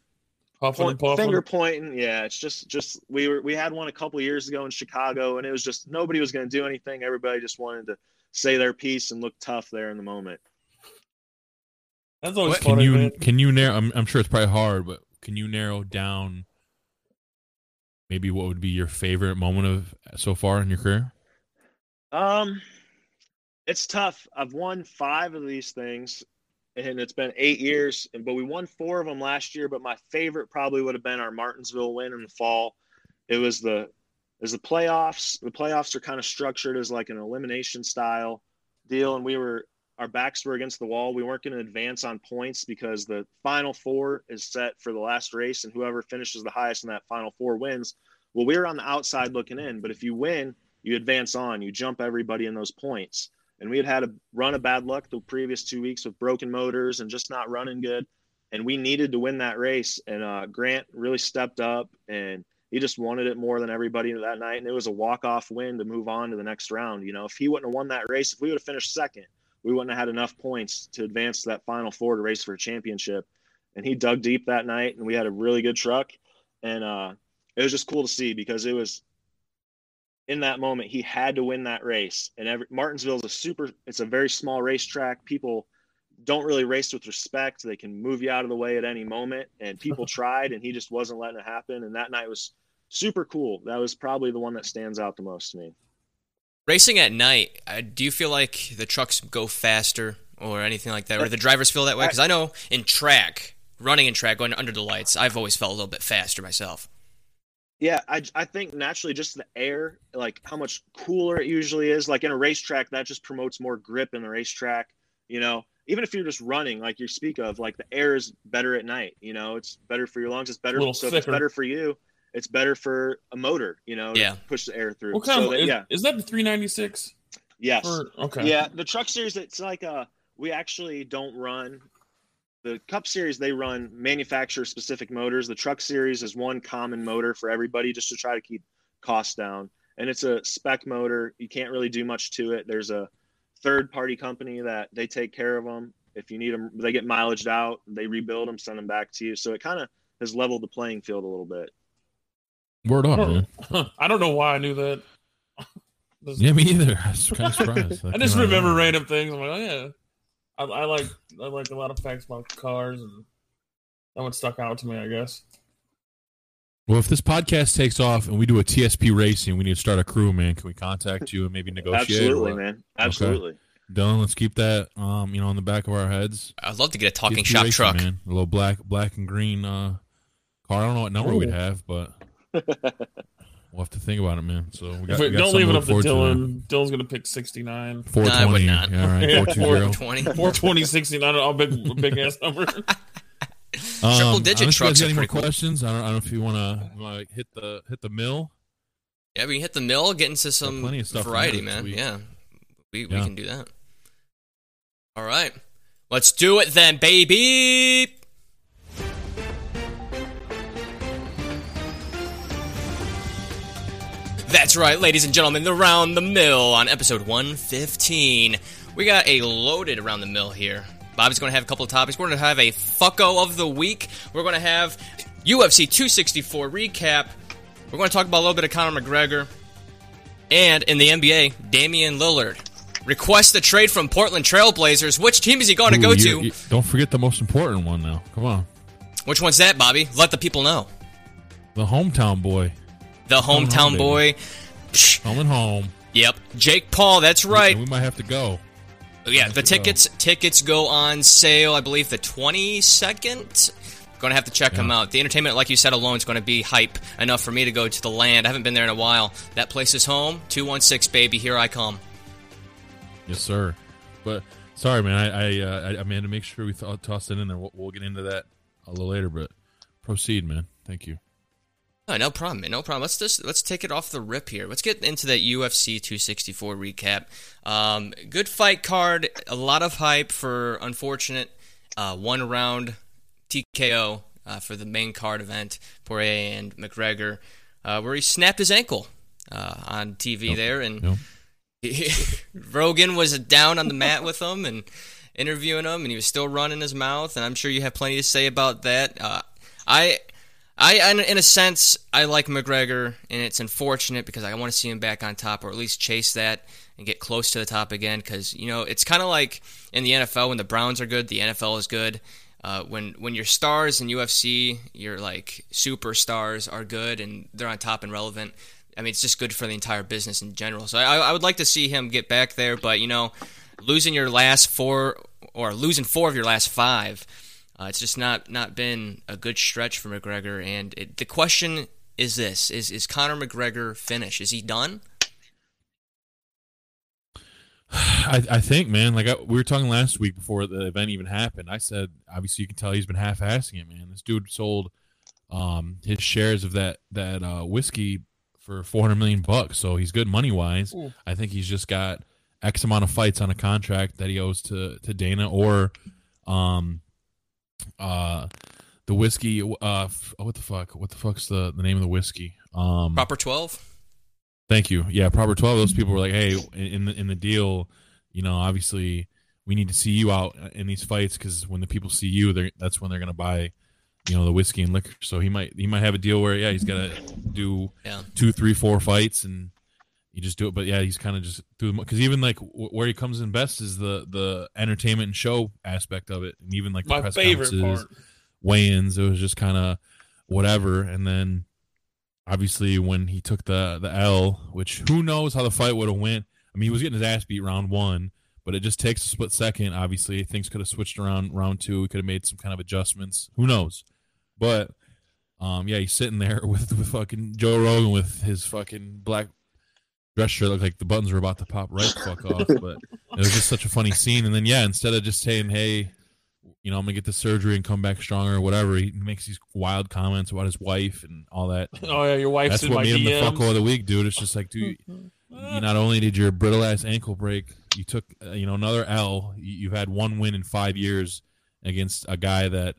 S5: Puffing
S6: point,
S5: and puffing.
S6: finger pointing. Yeah, it's just just we were we had one a couple years ago in Chicago, and it was just nobody was going to do anything. Everybody just wanted to say their piece and look tough there in the moment.
S5: That's always
S3: Can
S5: funny,
S3: you
S5: man.
S3: can you narrow? I'm, I'm sure it's probably hard, but can you narrow down maybe what would be your favorite moment of so far in your career?
S6: Um, it's tough. I've won five of these things, and it's been eight years. But we won four of them last year. But my favorite probably would have been our Martinsville win in the fall. It was the as the playoffs. The playoffs are kind of structured as like an elimination style deal, and we were our backs were against the wall. We weren't going to advance on points because the final four is set for the last race, and whoever finishes the highest in that final four wins. Well, we were on the outside looking in, but if you win, you advance on, you jump everybody in those points. And we had had a run of bad luck the previous two weeks with broken motors and just not running good. And we needed to win that race. And uh, Grant really stepped up and he just wanted it more than everybody that night. And it was a walk off win to move on to the next round. You know, if he wouldn't have won that race, if we would have finished second, we wouldn't have had enough points to advance to that final four to race for a championship. And he dug deep that night, and we had a really good truck. And uh, it was just cool to see because it was in that moment he had to win that race. And every, Martinsville is a super. It's a very small racetrack. People don't really race with respect. They can move you out of the way at any moment. And people tried, and he just wasn't letting it happen. And that night was super cool. That was probably the one that stands out the most to me.
S4: Racing at night, uh, do you feel like the trucks go faster or anything like that, or the drivers feel that way? Because I know in track, running in track, going under the lights, I've always felt a little bit faster myself.
S6: Yeah, I, I think naturally just the air, like how much cooler it usually is. Like in a racetrack, that just promotes more grip in the racetrack. You know, even if you're just running, like you speak of, like the air is better at night. You know, it's better for your lungs. It's better. So thicker. if it's better for you, it's better for a motor, you know,
S4: yeah.
S6: push the air through.
S5: What kind so of, that, is, yeah. is that the 396?
S6: Yes.
S5: Or, okay.
S6: Yeah, the truck series, it's like uh we actually don't run the Cup series. They run manufacturer specific motors. The truck series is one common motor for everybody, just to try to keep costs down. And it's a spec motor. You can't really do much to it. There's a third party company that they take care of them. If you need them, they get mileaged out. They rebuild them, send them back to you. So it kind of has leveled the playing field a little bit.
S3: Word up, man.
S5: I don't know why I knew that.
S3: yeah, me either. I was kind of surprised.
S5: I just remember random things. I'm like, oh yeah, I, I, like I like a lot of facts about cars, and that one stuck out to me. I guess.
S3: Well, if this podcast takes off and we do a TSP racing, we need to start a crew, man. Can we contact you and maybe negotiate?
S6: Absolutely, man. Absolutely. Okay.
S3: Dylan, let's keep that um, you know, on the back of our heads.
S4: I'd love to get a talking TSP shop racing, truck. Man.
S3: A little black black and green uh car. I don't know what number Ooh. we'd have, but we'll have to think about it, man. So we got,
S5: we
S3: got
S5: don't leave it up to Dylan. To Dylan's gonna pick sixty nine.
S3: Four twenty. No, I would not. Yeah, all right.
S4: Four twenty.
S5: Four twenty. Sixty nine. A big big ass number.
S4: Um, Triple digit trucks.
S3: Any more
S4: cool.
S3: questions? I don't, I don't know if you want to hit the hit the mill.
S4: Yeah, we can hit the mill, get into some plenty of stuff variety, man. Yeah, we we can do that. All right, let's do it then, baby. That's right, ladies and gentlemen, the Round the Mill on episode 115. We got a loaded Around the Mill here. Bob's going to have a couple of topics. We're going to have a fucko of the week. We're going to have UFC 264 recap. We're going to talk about a little bit of Conor McGregor. And in the NBA, Damian Lillard requests the trade from Portland Trailblazers. Which team is he going to go to? You,
S3: don't forget the most important one now. Come on.
S4: Which one's that, Bobby? Let the people know.
S3: The hometown boy
S4: the hometown home, boy.
S3: Coming home.
S4: Yep, Jake Paul. That's right.
S3: We might have to go.
S4: Yeah, the tickets go. tickets go on sale. I believe the twenty second. Going to have to check yeah. them out. The entertainment, like you said, alone is going to be hype enough for me to go to the land. I haven't been there in a while. That place is home. Two one six, baby. Here I come.
S3: Yes, sir. But sorry, man. I I, uh, I, I mean to make sure we th- toss it in there. We'll, we'll get into that a little later, but proceed, man. Thank you.
S4: Oh, no problem, No problem. Let's just let's take it off the rip here. Let's get into that UFC 264 recap. Um, good fight card. A lot of hype for unfortunate uh, one round TKO uh, for the main card event. Poirier and McGregor, uh, where he snapped his ankle uh, on TV nope. there, and nope. he, Rogan was down on the mat with him and interviewing him, and he was still running his mouth. And I'm sure you have plenty to say about that. Uh, I I, in a sense, I like McGregor, and it's unfortunate because I want to see him back on top, or at least chase that and get close to the top again. Because you know, it's kind of like in the NFL when the Browns are good, the NFL is good. Uh, when when your stars in UFC, your like superstars are good and they're on top and relevant. I mean, it's just good for the entire business in general. So I, I would like to see him get back there, but you know, losing your last four or losing four of your last five uh, it's just not not been a good stretch for McGregor, and it, the question is this: is is Conor McGregor finished? Is he done?
S3: I, I think, man, like I, we were talking last week before the event even happened. I said, obviously, you can tell he's been half-assing it, man. This dude sold um, his shares of that that uh, whiskey for 400 million bucks, so he's good money wise. I think he's just got X amount of fights on a contract that he owes to to Dana or, um, uh, the whiskey. Uh, f- what the fuck? What the fuck's the the name of the whiskey? Um,
S4: Proper 12?
S3: Thank you. Yeah, proper twelve. Those people were like, "Hey, in the in the deal, you know, obviously we need to see you out in these fights because when the people see you, that's when they're gonna buy, you know, the whiskey and liquor. So he might he might have a deal where yeah, he's got to do
S4: Yeah.
S3: two, three, four fights and you just do it. But yeah, he's kind of just through because even like w- where he comes in best is the the entertainment and show aspect of it, and even like the
S5: My
S3: press
S5: favorite
S3: conferences,
S5: part.
S3: weigh-ins. It was just kind of whatever, and then obviously when he took the the L, which who knows how the fight would have went. I mean, he was getting his ass beat round one, but it just takes a split second. Obviously, things could have switched around round two. We could have made some kind of adjustments. Who knows? But um, yeah, he's sitting there with, with fucking Joe Rogan with his fucking black dress shirt. Looked like the buttons were about to pop right the fuck off. But it was just such a funny scene. And then yeah, instead of just saying, "Hey, you know, I'm gonna get the surgery and come back stronger" or whatever, he makes these wild comments about his wife and all that.
S5: Oh yeah, your wife's
S3: That's what made him the
S5: DMs.
S3: fucko of the week, dude. It's just like, dude, you not only did your brittle ass ankle break, you took uh, you know another L. You've had one win in five years against a guy that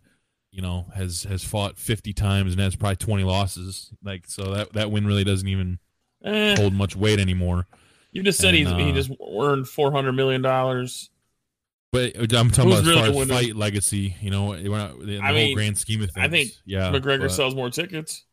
S3: you know has has fought 50 times and has probably 20 losses. Like so that that win really doesn't even
S5: Eh,
S3: hold much weight anymore.
S5: you just said
S3: and,
S5: he's, he
S3: uh,
S5: just earned four hundred million dollars.
S3: But I'm talking
S5: Who's
S3: about as far as fight legacy. You know, not the
S5: I
S3: whole
S5: mean,
S3: grand scheme of things.
S5: I think
S3: yeah,
S5: McGregor
S3: but-
S5: sells more tickets.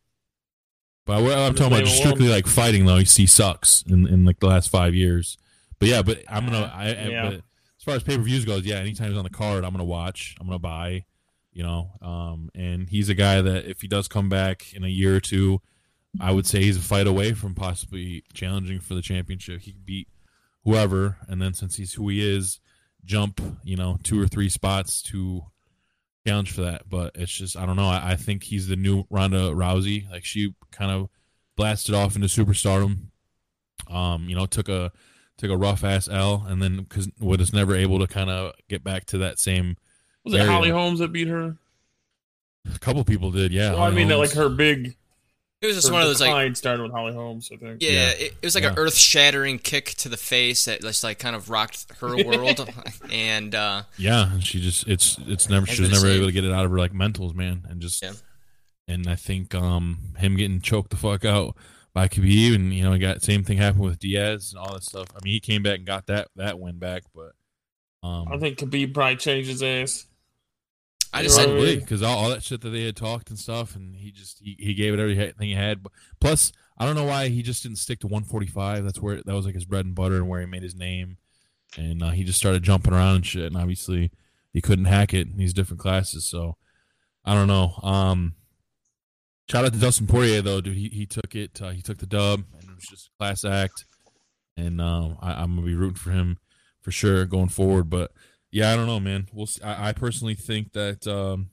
S3: But what I'm talking about just strictly like fighting though. He see sucks in, in like the last five years. But yeah, but I'm gonna. I, I
S5: Yeah.
S3: but as far as pay per views goes, yeah. Anytime he's on the card, I'm gonna watch. I'm gonna buy. You know, um, and he's a guy that if he does come back in a year or two, I would say he's a fight away from possibly challenging for the championship. He could beat whoever, and then since he's who he is, jump you know two or three spots to challenge for that. But it's just I don't know. I, I think he's the new Ronda Rousey. Like she kind of blasted off into superstardom. Um, you know, took a took a rough ass L, and then because was never able to kind of get back to that same.
S5: Was it
S3: area.
S5: Holly Holmes that beat her?
S3: A couple people did, yeah.
S5: Well, I mean,
S3: Holmes.
S5: like her big.
S4: It was just one of those like
S5: decline started with Holly Holmes, I think.
S4: yeah,
S3: Yeah.
S4: It, it was like
S3: Yeah.
S4: an earth-shattering kick to the face that just like kind of rocked her world, and uh,
S3: Yeah, and she just it's it's never she was never
S4: same.
S3: able to get it out of her like mentals, man, and just
S4: Yeah.
S3: and I think um him getting choked the fuck out by Khabib, and you know he got same thing happened with Diaz and all that stuff. I mean, he came back and got that that win back, but um
S5: I think Khabib probably changed his ass.
S4: I just said
S3: because all, all that shit that they had talked and stuff, and he just he, he gave it everything he had. But plus, I don't know why he just didn't stick to 145. That's where that was like his bread and butter and where he made his name, and uh, he just started jumping around and shit. And obviously, he couldn't hack it in these different classes. So I don't know. Um, shout out to Dustin Poirier though, dude. He he took it. Uh, he took the dub, and it was just a class act. And um, I, I'm gonna be rooting for him for sure going forward. But yeah, I don't know, man. We'll. See. I, I personally think that um,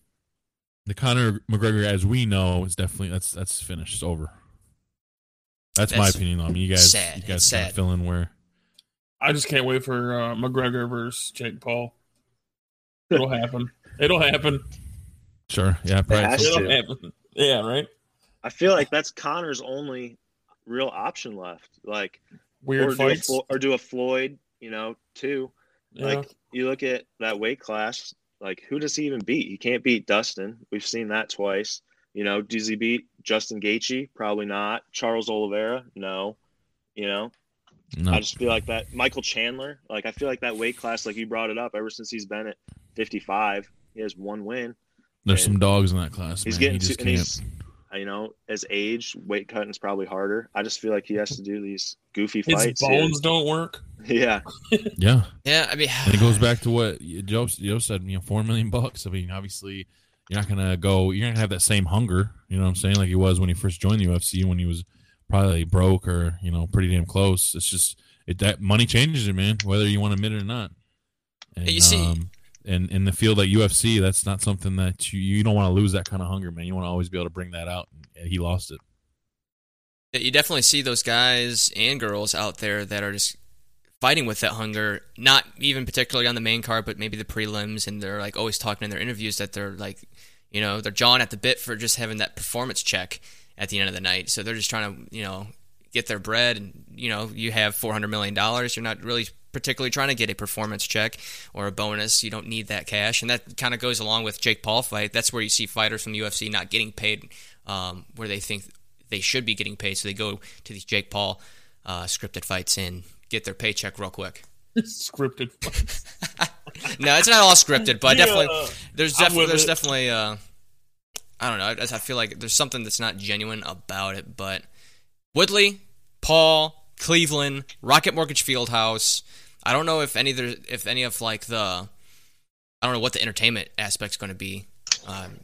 S3: the Conor McGregor, as we know, is definitely that's that's finished. It's over. That's, my
S4: That's
S3: opinion. I mean, you guys,
S4: sad.
S3: you
S4: It's
S3: guys kind of fill in where.
S5: I just can't wait for uh, McGregor versus Jake Paul. It'll happen. It'll happen.
S3: Sure. Yeah. Probably.
S6: has
S3: so-
S5: It'll
S6: to.
S5: happen. Yeah, right.
S6: I feel like that's Connor's only real option left. Like
S5: Weird
S6: or do, a,
S5: fights.
S6: Flo- or do a Floyd, you know, too.
S5: Yeah.
S6: Like you look at that weight class, like who does he even beat? He can't beat Dustin. We've seen that twice. You know, does he beat Justin Gaethje? Probably not. Charles Oliveira? No. You know,
S3: No.
S6: I just feel like that. Michael Chandler, like I feel like that weight class, like you brought it up, ever since he's been at 55, he has one win.
S3: There's some dogs in that class.
S6: He's
S3: man.
S6: getting
S3: he
S6: to,
S3: just
S6: and
S3: can't.
S6: he's, you know, as age, weight cutting is probably harder. I just feel like he has to do these goofy fights.
S5: His
S6: fights.
S5: bones don't work.
S6: Yeah,
S3: Yeah.
S4: yeah. I mean,
S3: And it goes back to what Joe, Joe said, you know, four million bucks. I mean, obviously, you're not gonna go. You're gonna have that same hunger. You know what I'm saying? Like he was when he first joined the UFC, when he was probably broke or you know pretty damn close. It's just it that money changes it, man. Whether you want to admit it or not. And,
S4: You see-
S3: um, and in the field like UFC, that's not something that you you don't want to lose that kind of hunger, man. You want to always be able to bring that out. And he lost it.
S4: Yeah, you definitely see those guys and girls out there that are just fighting with that hunger. Not even particularly on the main card, but maybe the prelims, and they're like always talking in their interviews that they're like, you know, they're jawing at the bit for just having that performance check at the end of the night. So they're just trying to, you know, get their bread. And you know, you have four hundred million dollars. You're not really particularly trying to get a performance check or a bonus. You don't need that cash, and that kind of goes along with Jake Paul fight. That's where you see fighters from the UFC not getting paid um, where they think they should be getting paid, so they go to these Jake Paul uh, scripted fights and get their paycheck real quick.
S5: Scripted.
S4: no, it's not all scripted, but
S5: Yeah,
S4: definitely there's definitely there's
S5: it.
S4: definitely uh, I don't know. I, I feel like there's something that's not genuine about it. But Woodley, Paul, Cleveland, Rocket Mortgage Fieldhouse. I don't know if any of the, if any of like the I don't know what the entertainment aspect's going to be. Um,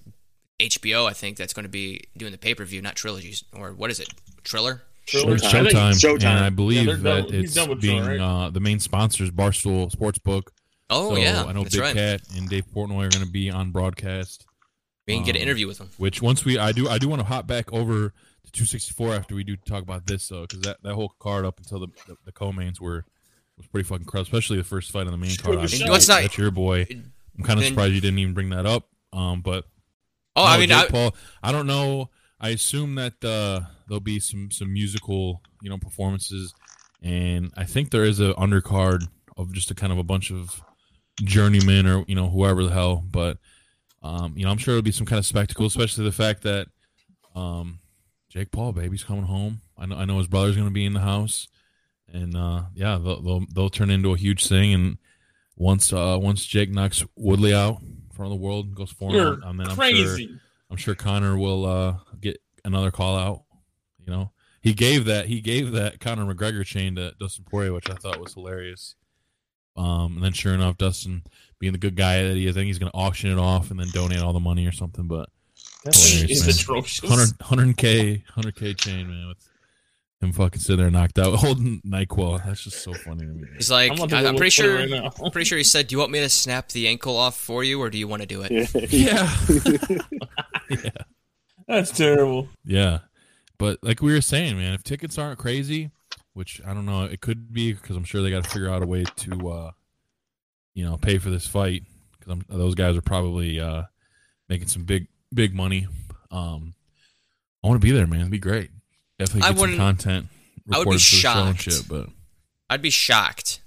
S4: HBO, I think that's going to be doing the pay per view, not trilogies or what is it? Triller.
S5: Triller.
S3: It's
S5: I
S3: Showtime,
S6: Showtime.
S3: and I believe
S5: they're done-
S3: that it's being
S5: Triller, right?
S3: uh, the main sponsors Barstool Sportsbook.
S4: Oh
S3: so
S4: yeah,
S3: I know
S4: that's
S3: Big
S4: right.
S3: Cat and Dave Portnoy are going to be on broadcast.
S4: We can get an
S3: um,
S4: interview with them.
S3: Which once we, I do, I do want to hop back over to 264 after we do talk about this though, because that, that whole card up until the the, the co-mains were was pretty fucking crowd, especially the first fight on the main card.
S5: Sugar
S3: obviously.
S5: What's
S4: not-
S3: That's your boy. I'm kind of surprised you didn't even bring that up. Um, but
S4: Oh,
S3: no,
S4: I mean,
S3: Jake
S4: I,
S3: Paul. I don't know. I assume that uh, there'll be some some musical, you know, performances, and I think there is a undercard of just a kind of a bunch of journeymen or you know whoever the hell. But um, you know, I'm sure it'll be some kind of spectacle, especially the fact that um, Jake Paul, baby's coming home. I know. I know his brother's going to be in the house, and uh, yeah, they'll, they'll they'll turn into a huge thing. And once uh, once Jake knocks Woodley out in front of the world, and goes for him, then I'm sure
S5: crazy.
S3: I'm sure Connor will uh, get another call out. You know, he gave that he gave that Conor McGregor chain to Dustin Poirier, which I thought was hilarious. Um, and then sure enough, Dustin, being the good guy that he is, I think he's going to auction it off and then donate all the money or something. But Hilarious,
S5: is
S3: man.
S5: atrocious.
S3: 100 k 100k chain man with him fucking sitting there knocked out holding Nyquil. That's just so funny to me.
S4: he's like,
S5: I'm
S4: I,
S5: take a
S4: I'm pretty sure.
S5: right.
S4: I'm pretty sure he said, "Do you want me to snap the ankle off for you, or do you want to do it?"
S3: Yeah,
S5: That's terrible.
S3: yeah. But like we were saying, man, if tickets aren't crazy, which I don't know, it could be because I'm sure they got to figure out a way to, uh, you know, pay for this fight because those guys are probably uh, making some big, big money. Um, I want to be there, man. It'd be great. Definitely
S4: I
S3: get some
S4: wouldn't-
S3: content.
S4: I would be
S3: for the show and
S4: shocked.
S3: shit, but
S4: I'd be shocked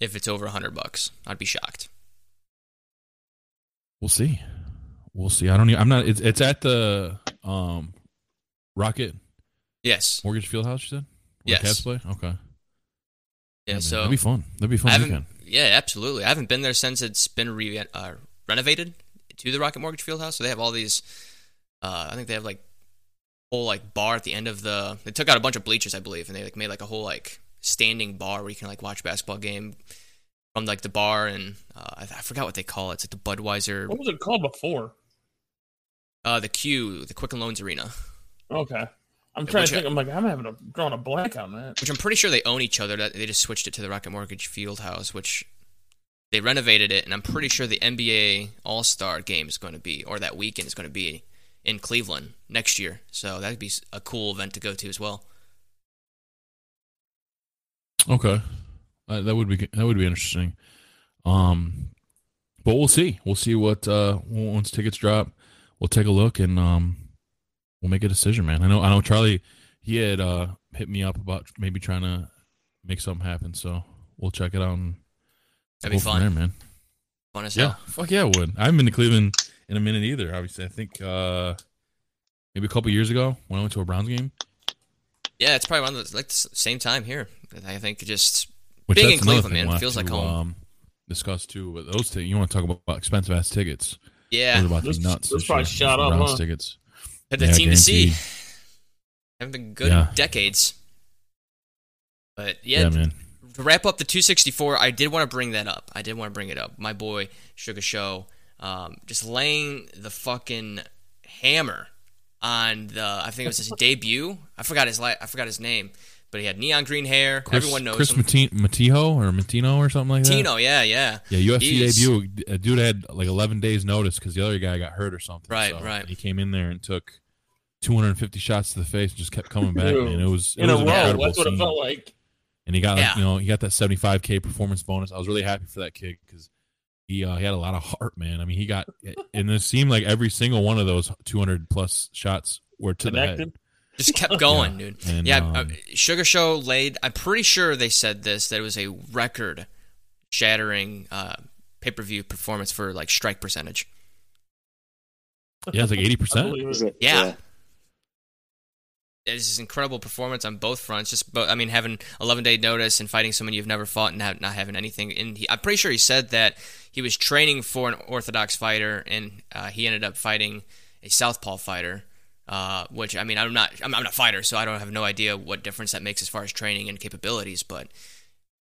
S4: if it's over hundred bucks. I'd be shocked.
S3: we'll see. We'll see. I don't. Even, I'm not. It's, it's at the um, Rocket
S4: Yes.
S3: Mortgage Fieldhouse. You said. Where
S4: Yes.
S3: Cats play. Okay.
S4: Yeah.
S3: man.
S4: So
S3: that'd be fun. That'd be fun weekend.
S4: Yeah, absolutely. I haven't been there since it's been re- uh, renovated to the Rocket Mortgage Fieldhouse. So they have all these. Uh, I think they have like whole like bar at the end of the. They took out a bunch of bleachers, I believe, and they like made like a whole like standing bar where you can like watch a basketball game from like the bar and uh, I, I forgot what they call it. It's like the Budweiser,
S5: What was it called before?
S4: uh, the Q, the Quicken Loans Arena,
S5: Okay. I'm trying
S4: which
S5: to think.
S4: I-
S5: I'm like, I'm having a drawing a blank on that.
S4: which I'm pretty sure they own each other. That they just switched it to the Rocket Mortgage Field House, which they renovated it, and I'm pretty sure the NBA All Star game is going to be, or that weekend is going to be in Cleveland next year. So that'd be a cool event to go to as well.
S3: Okay, that would be that would be interesting. Um, but we'll see. We'll see what uh once tickets drop. We'll take a look and um we'll make a decision, man. I know I know Charlie. He had uh hit me up about maybe trying to make something happen. So we'll check it out and
S4: That'd be
S3: go from
S4: fun.
S3: there, man.
S4: Fun as
S3: Yeah,
S4: hell.
S3: fuck yeah, I would. I haven't been to Cleveland in a minute either. Obviously, I think uh maybe a couple years ago when I went to a Browns game.
S4: Yeah, it's probably one of the like the same time here. I think just
S3: Which
S4: Being in Cleveland, man,
S3: we'll
S4: feels like
S3: to,
S4: home.
S3: Um, discuss too. But those tickets, you want to talk about expensive ass tickets?
S4: yeah,
S3: Those about to
S5: Those-
S3: nuts.
S5: those
S3: this
S5: probably
S3: year,
S5: shot
S3: those
S5: up,
S3: Browns
S5: huh?
S3: tickets.
S4: had the
S3: Yeah,
S4: team to see. Haven't been good
S3: Yeah.
S4: in decades. But
S3: Yeah,
S4: yeah,
S3: man.
S4: To wrap up the 264, I did want to bring that up. I did want to bring it up. My boy Sugar Show, um, just laying the fucking hammer on the. I think it was his debut. I forgot his li- I forgot his name, but he had neon green hair.
S3: Chris,
S4: Everyone knows
S3: Chris
S4: him.
S3: Mati- Matiho or Matino or something like that.
S4: Tino, yeah, yeah,
S3: Yeah, UFC
S4: He's-
S3: debut. A dude had like 11 days notice because the other guy got hurt or something.
S4: Right,
S3: so
S4: right.
S3: He came in there and took 250 shots to the face and just kept coming back.
S5: Ew.
S3: Man, it was it
S5: In
S3: was an
S5: row.
S3: incredible
S5: That's what it felt like.
S3: And he got like
S4: Yeah.
S3: you know he got that 75k performance bonus. I was really happy for that kid because he uh, he had a lot of heart, man. I mean, he got and it seemed like every single one of those 200 plus shots were to the head.
S4: Just kept going, dude.
S3: And,
S4: yeah,
S3: um,
S4: uh, Sugar Show laid. I'm pretty sure they said this that it was a record shattering uh, pay per view performance for like strike percentage.
S3: Yeah, it's like 80
S5: I
S3: percent.
S5: believe it.
S6: it?
S4: Yeah. It's just incredible performance on both fronts. Just, but I mean, having 11 day notice and fighting someone you've never fought and have, not having anything. And he, I'm pretty sure he said that he was training for an orthodox fighter, and uh, he ended up fighting a southpaw fighter. Uh, which I mean, I'm not, I'm, not a fighter, so I don't have no idea what difference that makes as far as training and capabilities. But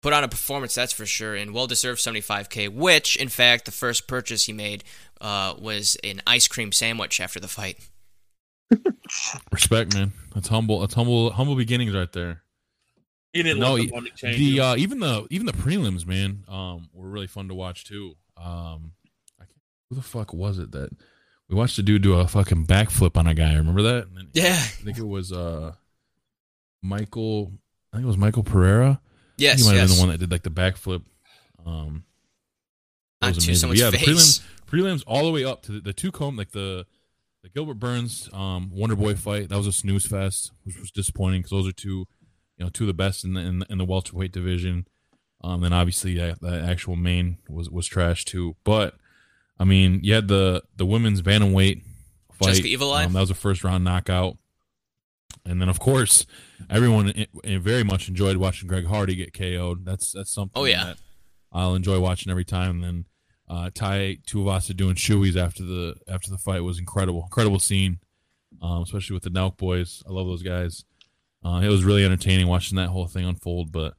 S4: put on a performance, that's for sure, and well deserved 75k. Which, in fact, the first purchase he made uh, was an ice cream sandwich after the fight.
S3: Respect, man. That's humble. That's humble. Humble beginnings right there.
S5: He didn't
S3: No,
S5: the.
S3: The uh, even the even the prelims, man, um, were really fun to watch too. Um, I can't, who the fuck was it that we watched a dude do a fucking backflip on a guy? Remember that? Then-
S4: Yeah.
S3: I think it was uh, Michael. I think it was Michael Pereira.
S4: Yes.
S3: he might have
S4: yes.
S3: been the one that did like the backflip. Um, that was amazing. But yeah, the prelims, prelims all the way up to the, the two comb, like the the Gilbert Burns um, Wonder Boy fight. That was a snooze fest, which was disappointing because those are two, you know, two of the best in the in, the- in the welterweight division. Um, then obviously yeah, the actual main was was trash too. But I mean, you had the the women's bantamweight fight.
S4: Jessica Evil Eye?
S3: Um, that was a first round knockout. And then, of course, everyone i- i- very much enjoyed watching Greg Hardy get KO'd. That's that's something.
S4: Oh, yeah.
S3: that I'll enjoy watching every time. And then uh, Tai Tuivasa doing shoeies after the after the fight was incredible, incredible scene, um, especially with the Nelk boys. I love those guys. Uh, it was really entertaining watching that whole thing unfold. But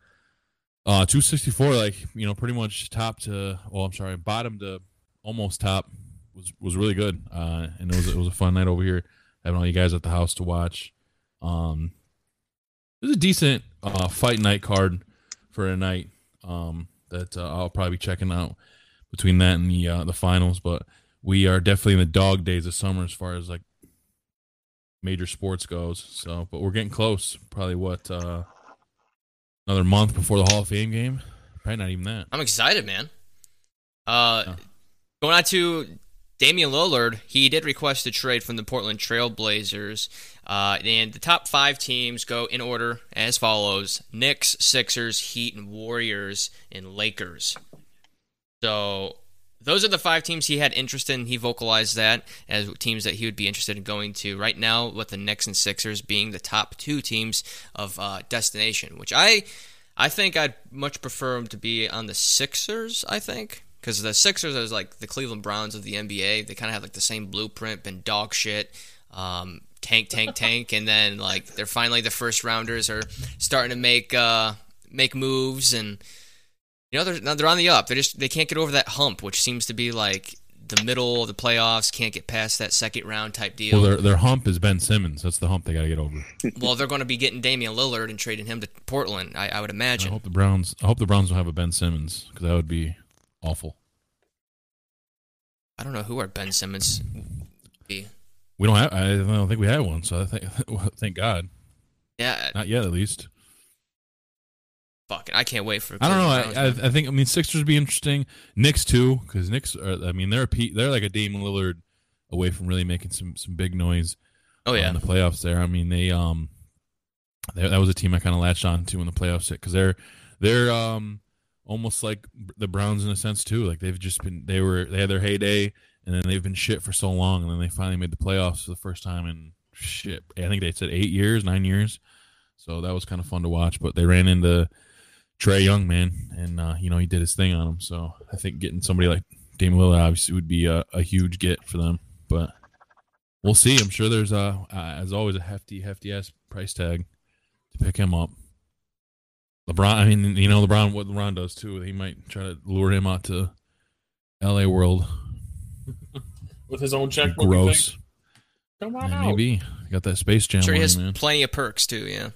S3: uh, 264, like you know, pretty much top to well, I'm sorry, bottom to almost top was was really good. Uh, and it was it was a fun night over here having all you guys at the house to watch. Um, it was a decent uh, fight night card for a night um, that uh, I'll probably be checking out between that and the uh, the finals. But we are definitely in the dog days of summer as far as like major sports goes. So, but we're getting close. Probably what uh, another month before the Hall of Fame game. Probably not even that.
S4: I'm excited, man. Uh,
S3: Yeah.
S4: going on to Damian Lillard, he did request a trade from the Portland Trailblazers. Uh, and the top five teams go in order as follows Knicks, Sixers, Heat, and Warriors, and Lakers. So those are the five teams he had interest in. He vocalized that as teams that he would be interested in going to. Right now, with the Knicks and Sixers being the top two teams of uh, destination, which I, I think I'd much prefer him to be on the Sixers. I think because the Sixers is like the Cleveland Browns of the NBA. They kind of have like the same blueprint, been dog shit. Um, tank, tank, tank, and then like they're finally the first rounders are starting to make uh, make moves, and you know they're they're on the up. They just they can't get over that hump, which seems to be like the middle of the playoffs. Can't get past that second round type deal.
S3: Well, their their hump is Ben Simmons. That's the hump they got to get over.
S4: well, they're going to be getting Damian Lillard and trading him to Portland. I, I would imagine.
S3: I hope the Browns. I hope the Browns don't have a Ben Simmons because that would be awful.
S4: I don't know who our Ben Simmons would be.
S3: We don't have. I don't think we have one. So I think. Thank God.
S4: Yeah,
S3: Not yet, at least.
S4: Fucking, I can't wait for.
S3: I don't know. I, I, I think. I mean, Sixers would be interesting. Knicks too, because Knicks. Are, I mean, they're a P, they're like a Damian Lillard away from really making some some big noise.
S4: oh yeah,
S3: in the playoffs. There, I mean, they um, they, that was a team I kind of latched on to in the playoffs because they're they're um almost like the Browns in a sense too. Like they've just been they were they had their heyday and then they've been shit for so long and then they finally made the playoffs for the first time in shit. I think they said eight years, nine years. So that was kind of fun to watch. But they ran into Trae Young, man, and uh, you know he did his thing on them. So I think getting somebody like Damian Lillard obviously would be a, a huge get for them. But we'll see. I'm sure there's a, uh, as always, a hefty, hefty ass price tag to pick him up. LeBron, I mean, you know, LeBron, what LeBron does too, he might try to lure him out to L.A. World.
S5: with his own checkbook. you
S3: Gross.
S5: Come on
S3: Yeah,
S5: out.
S3: maybe got that Space Jam
S4: I'm sure he has
S3: man.
S4: plenty of perks too. Yeah,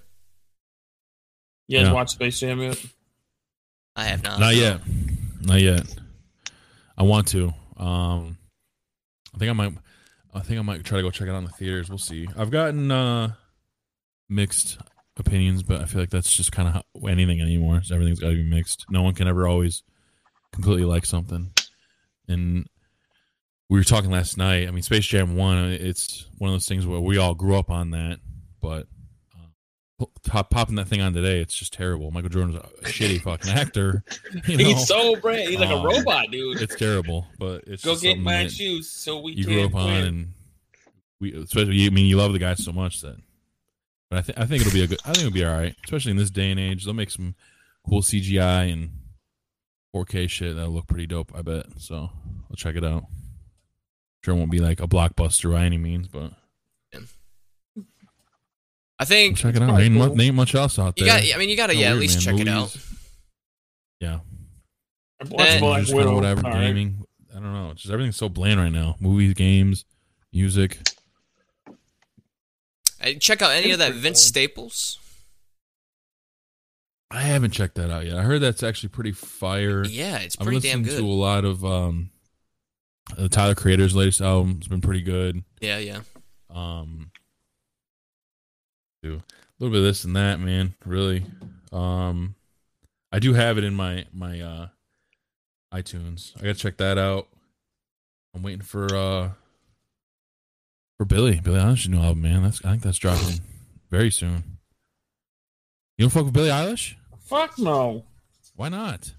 S5: You guys
S3: Yeah.
S5: watch Space Jam yet?
S4: I have not.
S3: Not yet, not yet. I want to. Um, I think I might. I think I might try to go check it out in the theaters. We'll see. I've gotten uh, mixed opinions, but I feel like that's just kind of anything anymore. So everything's got to be mixed. No one can ever always completely like something. And we were talking last night. I mean, Space Jam One. It's one of those things where we all grew up on that, but uh, pop, popping that thing on today, it's just terrible. Michael Jordan's a shitty fucking actor. You know?
S5: He's so brand. He's like a
S3: Um,
S5: robot, dude.
S3: It's terrible, but it's
S5: Go get my shoes so we
S3: you grew up on,
S5: win.
S3: and we especially. I mean, you love the guy so much that. But I think I think it'll be a good. I think it'll be all right, especially in this day and age. They'll make some cool CGI and 4K shit that'll look pretty dope. I bet. So I'll check it out. Sure, it won't be like a blockbuster by any means, but I'll
S4: think
S3: check it out.
S5: probably
S3: Ain't, mu-
S5: cool.
S3: ain't much else out
S4: you
S3: there.
S4: got. I mean, you got to
S3: No
S4: yeah, at least
S3: man.
S4: check it out.
S3: Yeah,
S5: I watched
S4: Eh.
S5: Black
S3: just kinda
S5: Widow.
S3: whatever
S5: All right.
S3: gaming. I don't know. Just everything's so bland right now. Movies, games, music.
S4: Check out any
S5: It's
S4: of that Vince
S5: cool.
S4: Staples.
S3: I haven't checked that out yet. I heard that's actually pretty fire.
S4: Yeah, it's
S3: I've
S4: pretty damn
S3: listened
S4: good.
S3: to a lot of um, the Tyler Creator's latest album. It's been pretty good.
S4: Yeah, yeah.
S3: Um, do a little bit of this and that, man. Really, um, I do have it in my my uh iTunes. I gotta check that out. I'm waiting for uh for Billie Billie Eilish's new album, man. That's I think that's dropping very soon. You don't fuck with Billie Eilish?
S5: Fuck no.
S3: Why not?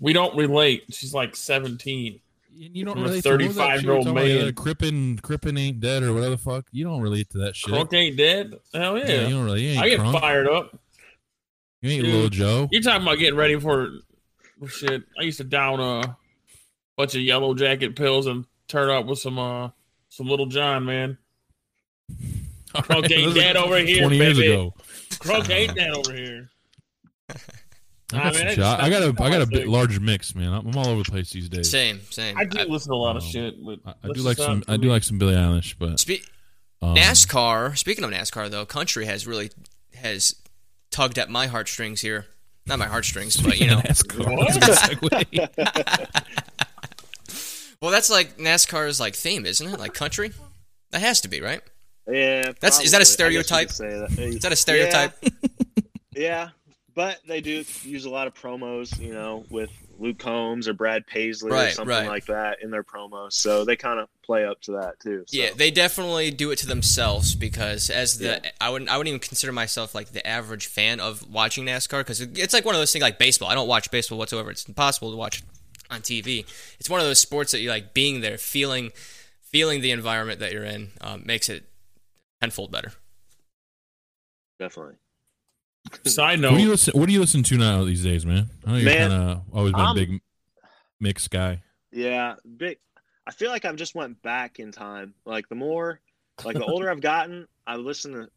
S5: We don't relate. She's like 17.
S3: You you don't
S5: I'm a
S3: relate to what was that shit
S5: 35-year-old
S3: we were talking about?
S5: man.
S3: Crippen, Crippen ain't dead or whatever the fuck. You don't relate to that shit.
S5: Crunk ain't dead? Hell yeah.
S3: Yeah, you don't really. You ain't
S5: I get
S3: crunk.
S5: fired up.
S3: You ain't
S5: Dude.
S3: little Joe.
S5: You're talking about getting ready for, for shit. I used to down a bunch of yellow jacket pills and turn up with some uh some Lil Jon, man.
S3: All
S5: Crunk
S3: this
S5: ain't dead over here,
S3: Twenty years
S5: baby.
S3: ago.
S5: Crunk ain't dead over here.
S3: I
S5: Nah,
S3: got,
S5: man,
S3: some
S5: it's
S3: shot. I got a
S5: it's
S3: I got a bit
S5: sick.
S3: larger mix, man. I'm I'm all over the place these days.
S4: Same, same.
S5: I do
S4: I-
S5: listen to a lot of
S3: Um,
S5: shit, but
S3: I, I do like some. I
S5: for
S3: do like some Billie Eilish, but
S4: Spe-
S3: um,
S4: NASCAR. Speaking of NASCAR, though, country has really has tugged at my heartstrings here. Not my heartstrings, but you know.
S3: NASCAR.
S4: Well, that's like NASCAR's like theme, isn't it? Like country. That has to be right.
S6: Yeah,
S4: That's- is that a
S6: probably. I guess you
S4: stereotype?
S6: could Say that.
S4: Is that a stereotype?
S6: Yeah, yeah, but they do use a lot of promos, you know, with Luke Combs or Brad Paisley or something
S4: right.
S6: like that in their promos. So they kind of play up to that too. So.
S4: Yeah, they definitely do it to themselves because as the
S6: Yeah.
S4: I wouldn't I wouldn't even consider myself like the average fan of watching NASCAR because it's like one of those things like baseball. I don't watch baseball whatsoever. It's impossible to watch on TV. It's one of those sports that you like being there, feeling feeling the environment that you're in um, makes it tenfold better.
S6: definitely.
S5: Side
S3: What do you
S5: note,
S3: listen? What do you listen to now these days, man? I know you're
S6: Man,
S3: kind of always been a
S6: I'm-
S3: big mix guy.
S6: Yeah, big. I feel like I've just went back in time. Like the more, like the older I've gotten, I listen to,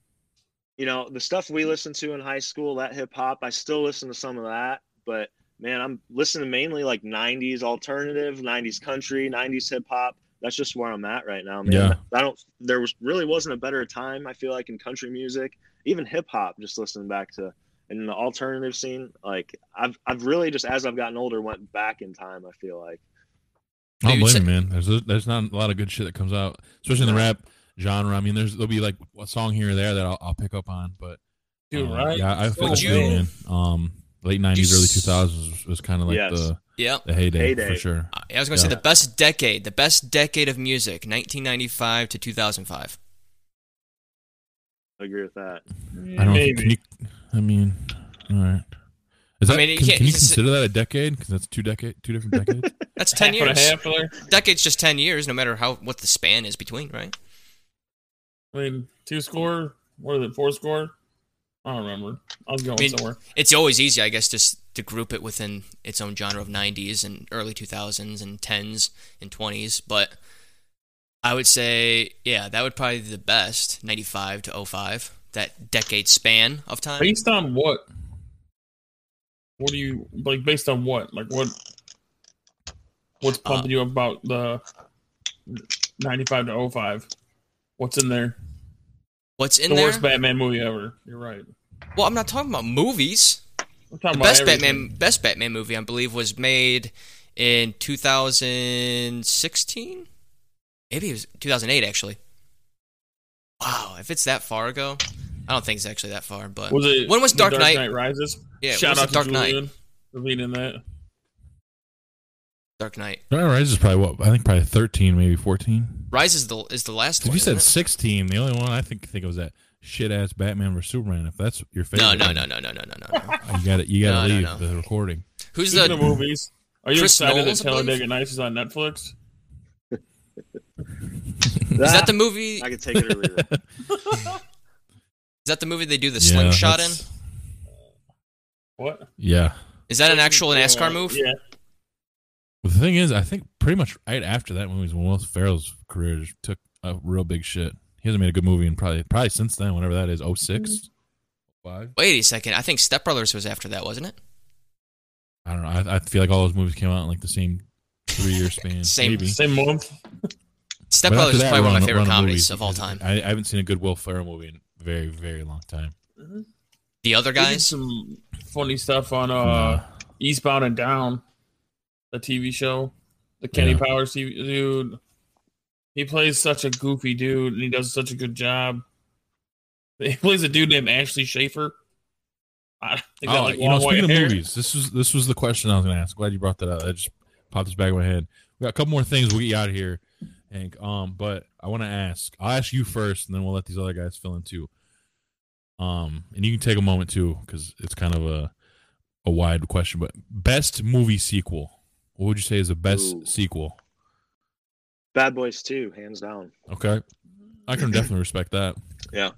S6: you know, the stuff we listened to in high school, that hip hop. I still listen to some of that, but man, I'm listening mainly like '90s alternative, '90s country, '90s hip hop. That's just where I'm at right now, man.
S3: Yeah.
S6: I don't. There was really wasn't a better time. I feel like in country music, even hip hop. Just listening back to in the alternative scene, like I've I've really just as I've gotten older went back in time. I feel like.
S3: I don't
S4: Maybe
S3: blame you, man. There's there's not a lot of good shit that comes out, especially in the rap genre. I mean, there's there'll be like a song here or there that I'll, I'll pick up on, but
S5: dude,
S3: uh,
S5: right?
S3: Yeah, I feel
S5: So
S3: the
S4: you-
S3: man. Um, late '90s, early 2000s was, was kind of like
S6: Yes.
S3: the
S4: Yeah.
S3: the heyday,
S6: Heyday.
S3: for sure.
S4: I was going to say the best decade, the best decade of music, 1995 to 2005.
S6: I agree with that.
S3: I don't.
S5: Maybe.
S3: Can you? I mean, all right. Is that,
S4: I mean, you
S3: can,
S4: can't-
S3: can you
S4: it's-
S3: consider that a decade? Because that's two decade, two different decades.
S4: That's 10
S5: half a
S4: years.
S5: half.
S4: Decade's just 10 years, no matter how what the span is between, right?
S5: I mean, two score. What is it? Four score? I don't remember. I was going
S4: I mean,
S5: somewhere.
S4: It's always easy, I guess, just to group it within its own genre of 90s and early 2000s and 10s and 20s. But I would say, yeah, that would probably be the best 95 to 05, that decade span of time.
S5: Based on what? What do you like? Based on what? Like what? What's
S4: Uh,
S5: pumping you about the ninety-five to 05? What's in there?
S4: What's in
S5: the
S4: there?
S5: worst Batman movie ever. You're right.
S4: Well, I'm not talking about movies.
S5: I'm talking
S4: The
S5: about
S4: best
S5: everything.
S4: Batman, best Batman movie, I believe, was made in 2016. Maybe it was 2008, actually. Wow, if it's that far ago, I don't think it's actually that far. But
S5: Was it
S4: when was
S5: The
S4: Dark, Knight?
S5: Rises?
S4: Yeah, when
S5: Shout out
S4: the
S5: to
S4: Dark Knight?
S5: Julian for being in that.
S4: Dark Knight.
S3: Dark Knight Rises is probably what I think probably thirteen, maybe fourteen.
S4: Rise is the is the last
S3: If
S4: one.
S3: you said
S4: it?
S3: sixteen, the only one I think think it was that shit ass Batman vs Superman. If that's your favorite,
S4: no, no,
S3: one,
S4: no, no, no, no, no, no.
S3: You got to You got to
S4: No, no,
S3: leave
S4: no.
S3: the recording.
S4: Who's
S5: Speaking of
S4: the?
S5: movies, are you
S4: Chris
S5: excited
S4: Knowles,
S5: that
S4: I believe?
S5: Talladega Nights is on Netflix?
S4: Is that ah, the movie?
S6: I can take it or leave it.
S4: Is that the movie they do the
S3: Yeah,
S4: slingshot in?
S3: that's-
S5: What?
S3: Yeah.
S4: Is that an actual NASCAR move?
S5: Yeah.
S3: The thing is, I think pretty much right after that movie is when Will Ferrell's career just took a real big shit. He hasn't made a good movie in probably probably since then, whenever that is, 06? 5? Mm-hmm.
S4: Wait a second. I think Step Brothers was after that, wasn't it?
S3: I don't know. I, I feel like all those movies came out in like the same three year span.
S4: Same-
S3: maybe.
S5: Same month.
S4: Step
S3: But
S4: Brothers is probably one of my favorite comedies
S3: movies,
S4: of all time.
S3: I, I haven't seen a good Will Ferrell movie in a very, very long time.
S4: The other
S5: They did
S4: guys.
S5: some funny stuff on uh,
S3: Nah.
S5: Eastbound and Down, the TV show. The Kenny
S3: Yeah.
S5: Powers TV dude. He plays such a goofy dude, and he does such a good job. He plays a dude named Ashley Schaeffer. I think
S3: Oh,
S5: like
S3: you know, speaking of
S5: hair.
S3: movies, this was this was the question I was going to ask. Glad you brought that up. That just popped this back in my head. We got a couple more things. We'll get you out of here, Hank. Um, but I want to ask. I'll ask you first, and then we'll let these other guys fill in too. Um, and you can take a moment too, because it's kind of a a wide question. But best movie sequel. What would you say is the best
S6: Ooh.
S3: sequel?
S6: Bad Boys 2, hands down.
S3: Okay, I can definitely respect that.
S6: Yeah.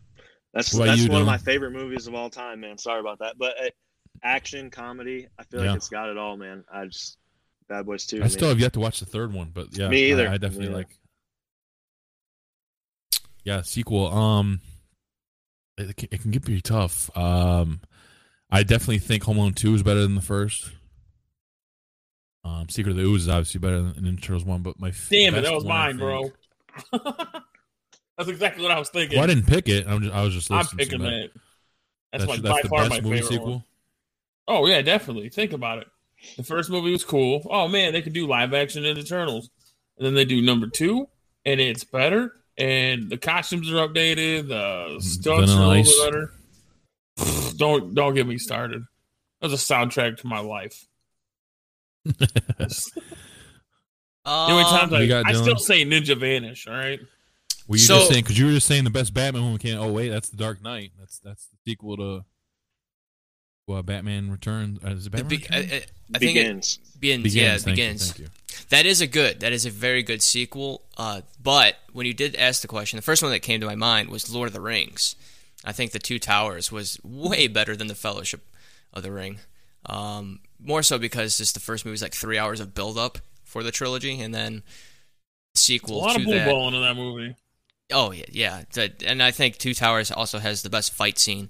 S6: That's that's
S3: you,
S6: one of my favorite movies of all time, man. Sorry about that. But uh, action, comedy, I feel
S3: Yeah.
S6: like it's got it all, man. I just Bad Boys 2.
S3: I still have yet to watch the third one, but yeah,
S6: Me either.
S3: I, I definitely
S6: Yeah.
S3: like. Yeah, sequel. Um, it, can- it can get pretty tough. Um, I definitely think Home Alone Two is better than the first. Um, Secret of the Ooze is obviously better than Ninja Turtles One, but my
S5: Damn it, that was mine, bro. That's exactly what I was thinking.
S3: Well, I didn't pick it. I'm just, I was just
S5: I'm picking
S3: to
S5: that. That's,
S3: That's,
S5: my,
S3: that's
S5: by
S3: the
S5: far
S3: best
S5: my
S3: movie
S5: favorite
S3: sequel.
S5: one. Oh yeah, definitely. Think about it. The first movie was cool. Oh man, they could do live action Ninja Turtles, and then they do number two, and it's better, and the costumes are updated. The stunts are a little better. don't don't get me started. That's a soundtrack to my life. The only times
S4: Um,
S5: I,
S3: You got
S5: I still say Ninja Vanish. All right.
S3: Were you
S4: So-
S3: just saying because you were just saying the best Batman movie can't? Oh wait, that's the Dark Knight. That's that's the sequel to. Well, Batman Returns. Uh, is it Batman?
S4: be- I,
S3: Returns?
S4: I, I think it
S6: Begins.
S4: begins. Yeah, it
S3: Thank you,
S4: begins.
S3: thank you.
S4: That is a good. That is a very good sequel. Uh, but when you did ask the question, the first one that came to my mind was Lord of the Rings. I think the Two Towers was way better than the Fellowship of the Ring. Um, more so because just the first movie is like three hours of build up for the trilogy, and then
S5: A
S4: sequel
S5: lot
S4: to
S5: of blue
S4: that.
S5: balling in that movie.
S4: Oh yeah, yeah. And I think Two Towers also has the best fight scene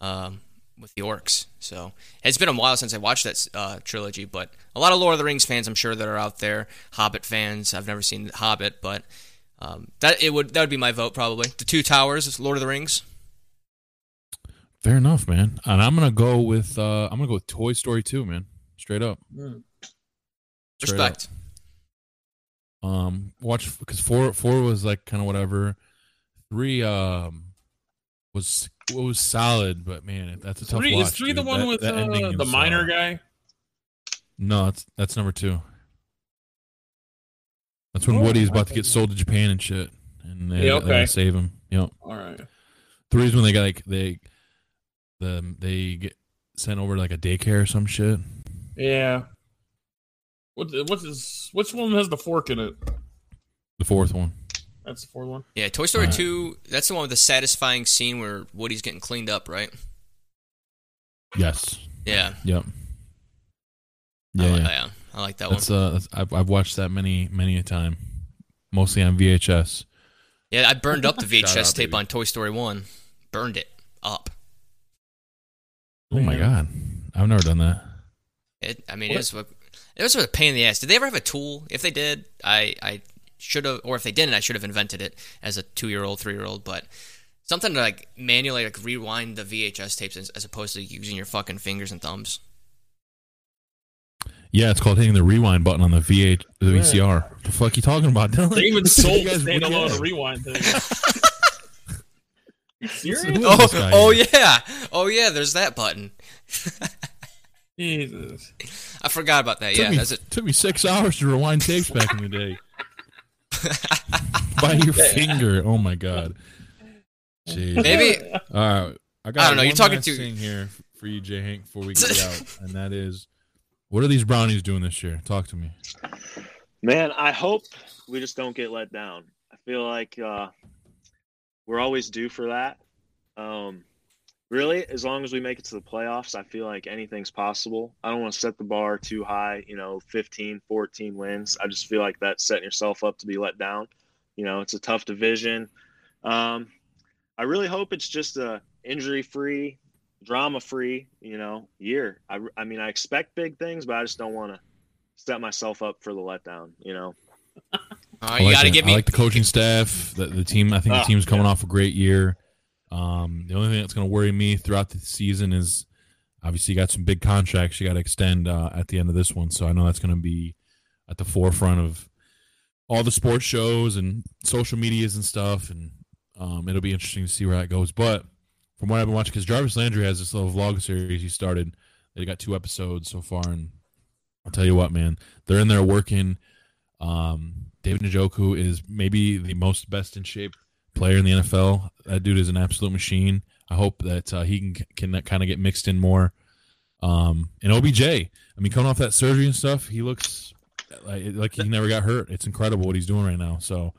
S4: um, with the orcs. So it's been a while since I watched that uh, trilogy, but a lot of Lord of the Rings fans, I'm sure, that are out there. Hobbit fans. I've never seen Hobbit, but um, that it would that would be my vote probably. The Two Towers, Lord of the Rings.
S3: Fair enough, man. And I'm gonna go with uh I'm gonna go with Toy Story 2, man. Straight up.
S5: Mm.
S3: Straight up.
S4: Respect.
S3: Um, watch because four four was like kind of whatever. Three um was was solid, but man, that's a tough
S5: Three,
S3: watch.
S5: is three the one
S3: That-
S5: with
S3: that
S5: uh, the minor
S3: uh,
S5: guy?
S3: No, that's that's number two. That's when
S5: Oh,
S3: Woody's about to get sold to Japan and shit, and they,
S5: Yeah,
S3: they save him. Yep.
S5: All right.
S3: Three is when they got like they the they get sent over to like a daycare or some shit.
S5: Yeah. What what's this, which one has the fork in it?
S3: The fourth one.
S5: That's the fourth one.
S4: Yeah, Toy Story
S3: Alright.
S4: Two. That's the one with the satisfying scene where Woody's getting cleaned up, right?
S3: Yes.
S4: Yeah,
S3: Yep.
S4: I
S3: Yeah.
S4: like,
S3: yeah.
S4: yeah, I like that
S3: That's
S4: one.
S3: uh, that's, I've I've watched that many many a time, mostly on VHS.
S4: Yeah, I burned up the VHS
S3: out,
S4: tape
S3: baby.
S4: on Toy Story One. Burned it up.
S3: Oh my god, I've never done that.
S4: It, I mean,
S5: What?
S4: it was, a- it was a pain in the ass. Did they ever have a tool? If they did, I, I should have, or if they didn't, I should have invented it as a two-year-old, three-year-old. But something to like manually like rewind the VHS tapes as, as opposed to using your fucking fingers and thumbs.
S3: Yeah, it's called hitting the rewind button on the VH the VCR. What the fuck you talking about, Dylan?
S5: They even
S3: You
S5: sold the
S3: guys- what do you
S5: standalone rewind thing. You serious?
S4: Oh, oh
S3: here?
S4: yeah, oh yeah. There's that button.
S5: Jesus.
S4: I forgot about that.
S3: Took
S4: Yeah,
S3: me,
S4: that's it.
S3: took me six hours to rewind tapes back in the day. By your finger. Oh my god. Jeez.
S4: Maybe
S3: All right. I got
S4: I don't know,
S3: one
S4: you're talking
S3: last
S4: to-
S3: thing here for you, Jay Hank, before we get out, and that is, what are these brownies doing this year? Talk to me.
S6: Man, I hope we just don't get let down. I feel like uh, we're always due for that. Um, really, as long as we make it to the playoffs, I feel like anything's possible. I don't want to set the bar too high, you know, 15, 14 wins. I just feel like that's setting yourself up to be let down. You know, it's a tough division. Um, I really hope it's just a injury free, drama free, you know, year. I, I mean, I expect big things, but I just don't want to set myself up for the letdown, you know.
S4: uh,
S3: I
S4: you
S3: like
S4: got to
S3: that.
S4: give
S3: I
S4: me.
S3: like the coaching staff, the, the team. I think the
S6: Oh,
S3: team's coming
S6: yeah.
S3: off a great year. Um, the only thing that's going to worry me throughout the season is obviously you got some big contracts you got to extend uh, at the end of this one. So I know that's going to be at the forefront of all the sports shows and social medias and stuff. And um, it'll be interesting to see where that goes. But from what I've been watching, because Jarvis Landry has this little vlog series he started. They got two episodes so far, and I'll tell you what, man, they're in there working. Um, David Njoku is maybe the most best in shape player in the NFL. That dude is an absolute machine. I hope that uh, he can can kind of get mixed in more. Um, and OBJ, I mean, coming off that surgery and stuff, he looks like, like he never got hurt. It's incredible what he's doing right now. So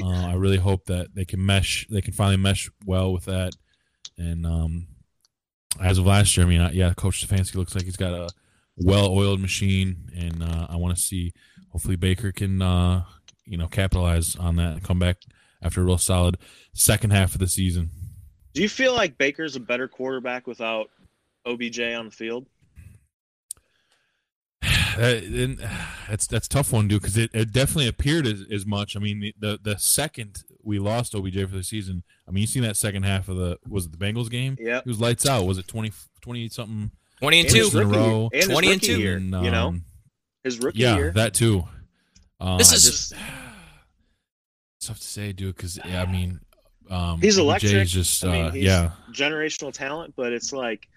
S3: uh, I really hope that they can mesh. They can finally mesh well with that. And um, as of last year, I mean, uh, yeah, Coach Stefanski looks like he's got a well-oiled machine, and uh, I want to see. Hopefully, Baker can uh, you know capitalize on that and come back after a real solid second half of the season.
S6: Do you feel like Baker's a better quarterback without OBJ on the field?
S3: That, and that's that's a tough one, dude, because it, it definitely appeared as, as much. I mean, the, the the second we lost OBJ for the season, I mean, you seen that second half of the was it the Bengals game?
S6: Yeah,
S3: it was lights out. Was it 20, 20 something?
S4: 20 and
S6: And
S4: 2.
S3: in a row.
S6: and
S4: 20 and two.
S6: year,
S3: And,
S6: you know,
S3: um,
S6: his rookie
S3: yeah,
S6: year.
S3: that too. Uh,
S4: This
S3: I
S4: is-
S3: just it's tough to say, dude, because yeah, I mean, um,
S6: He's
S3: OBJ
S6: electric.
S3: is just
S6: I mean,
S3: uh,
S6: he's
S3: yeah,
S6: generational talent, but it's like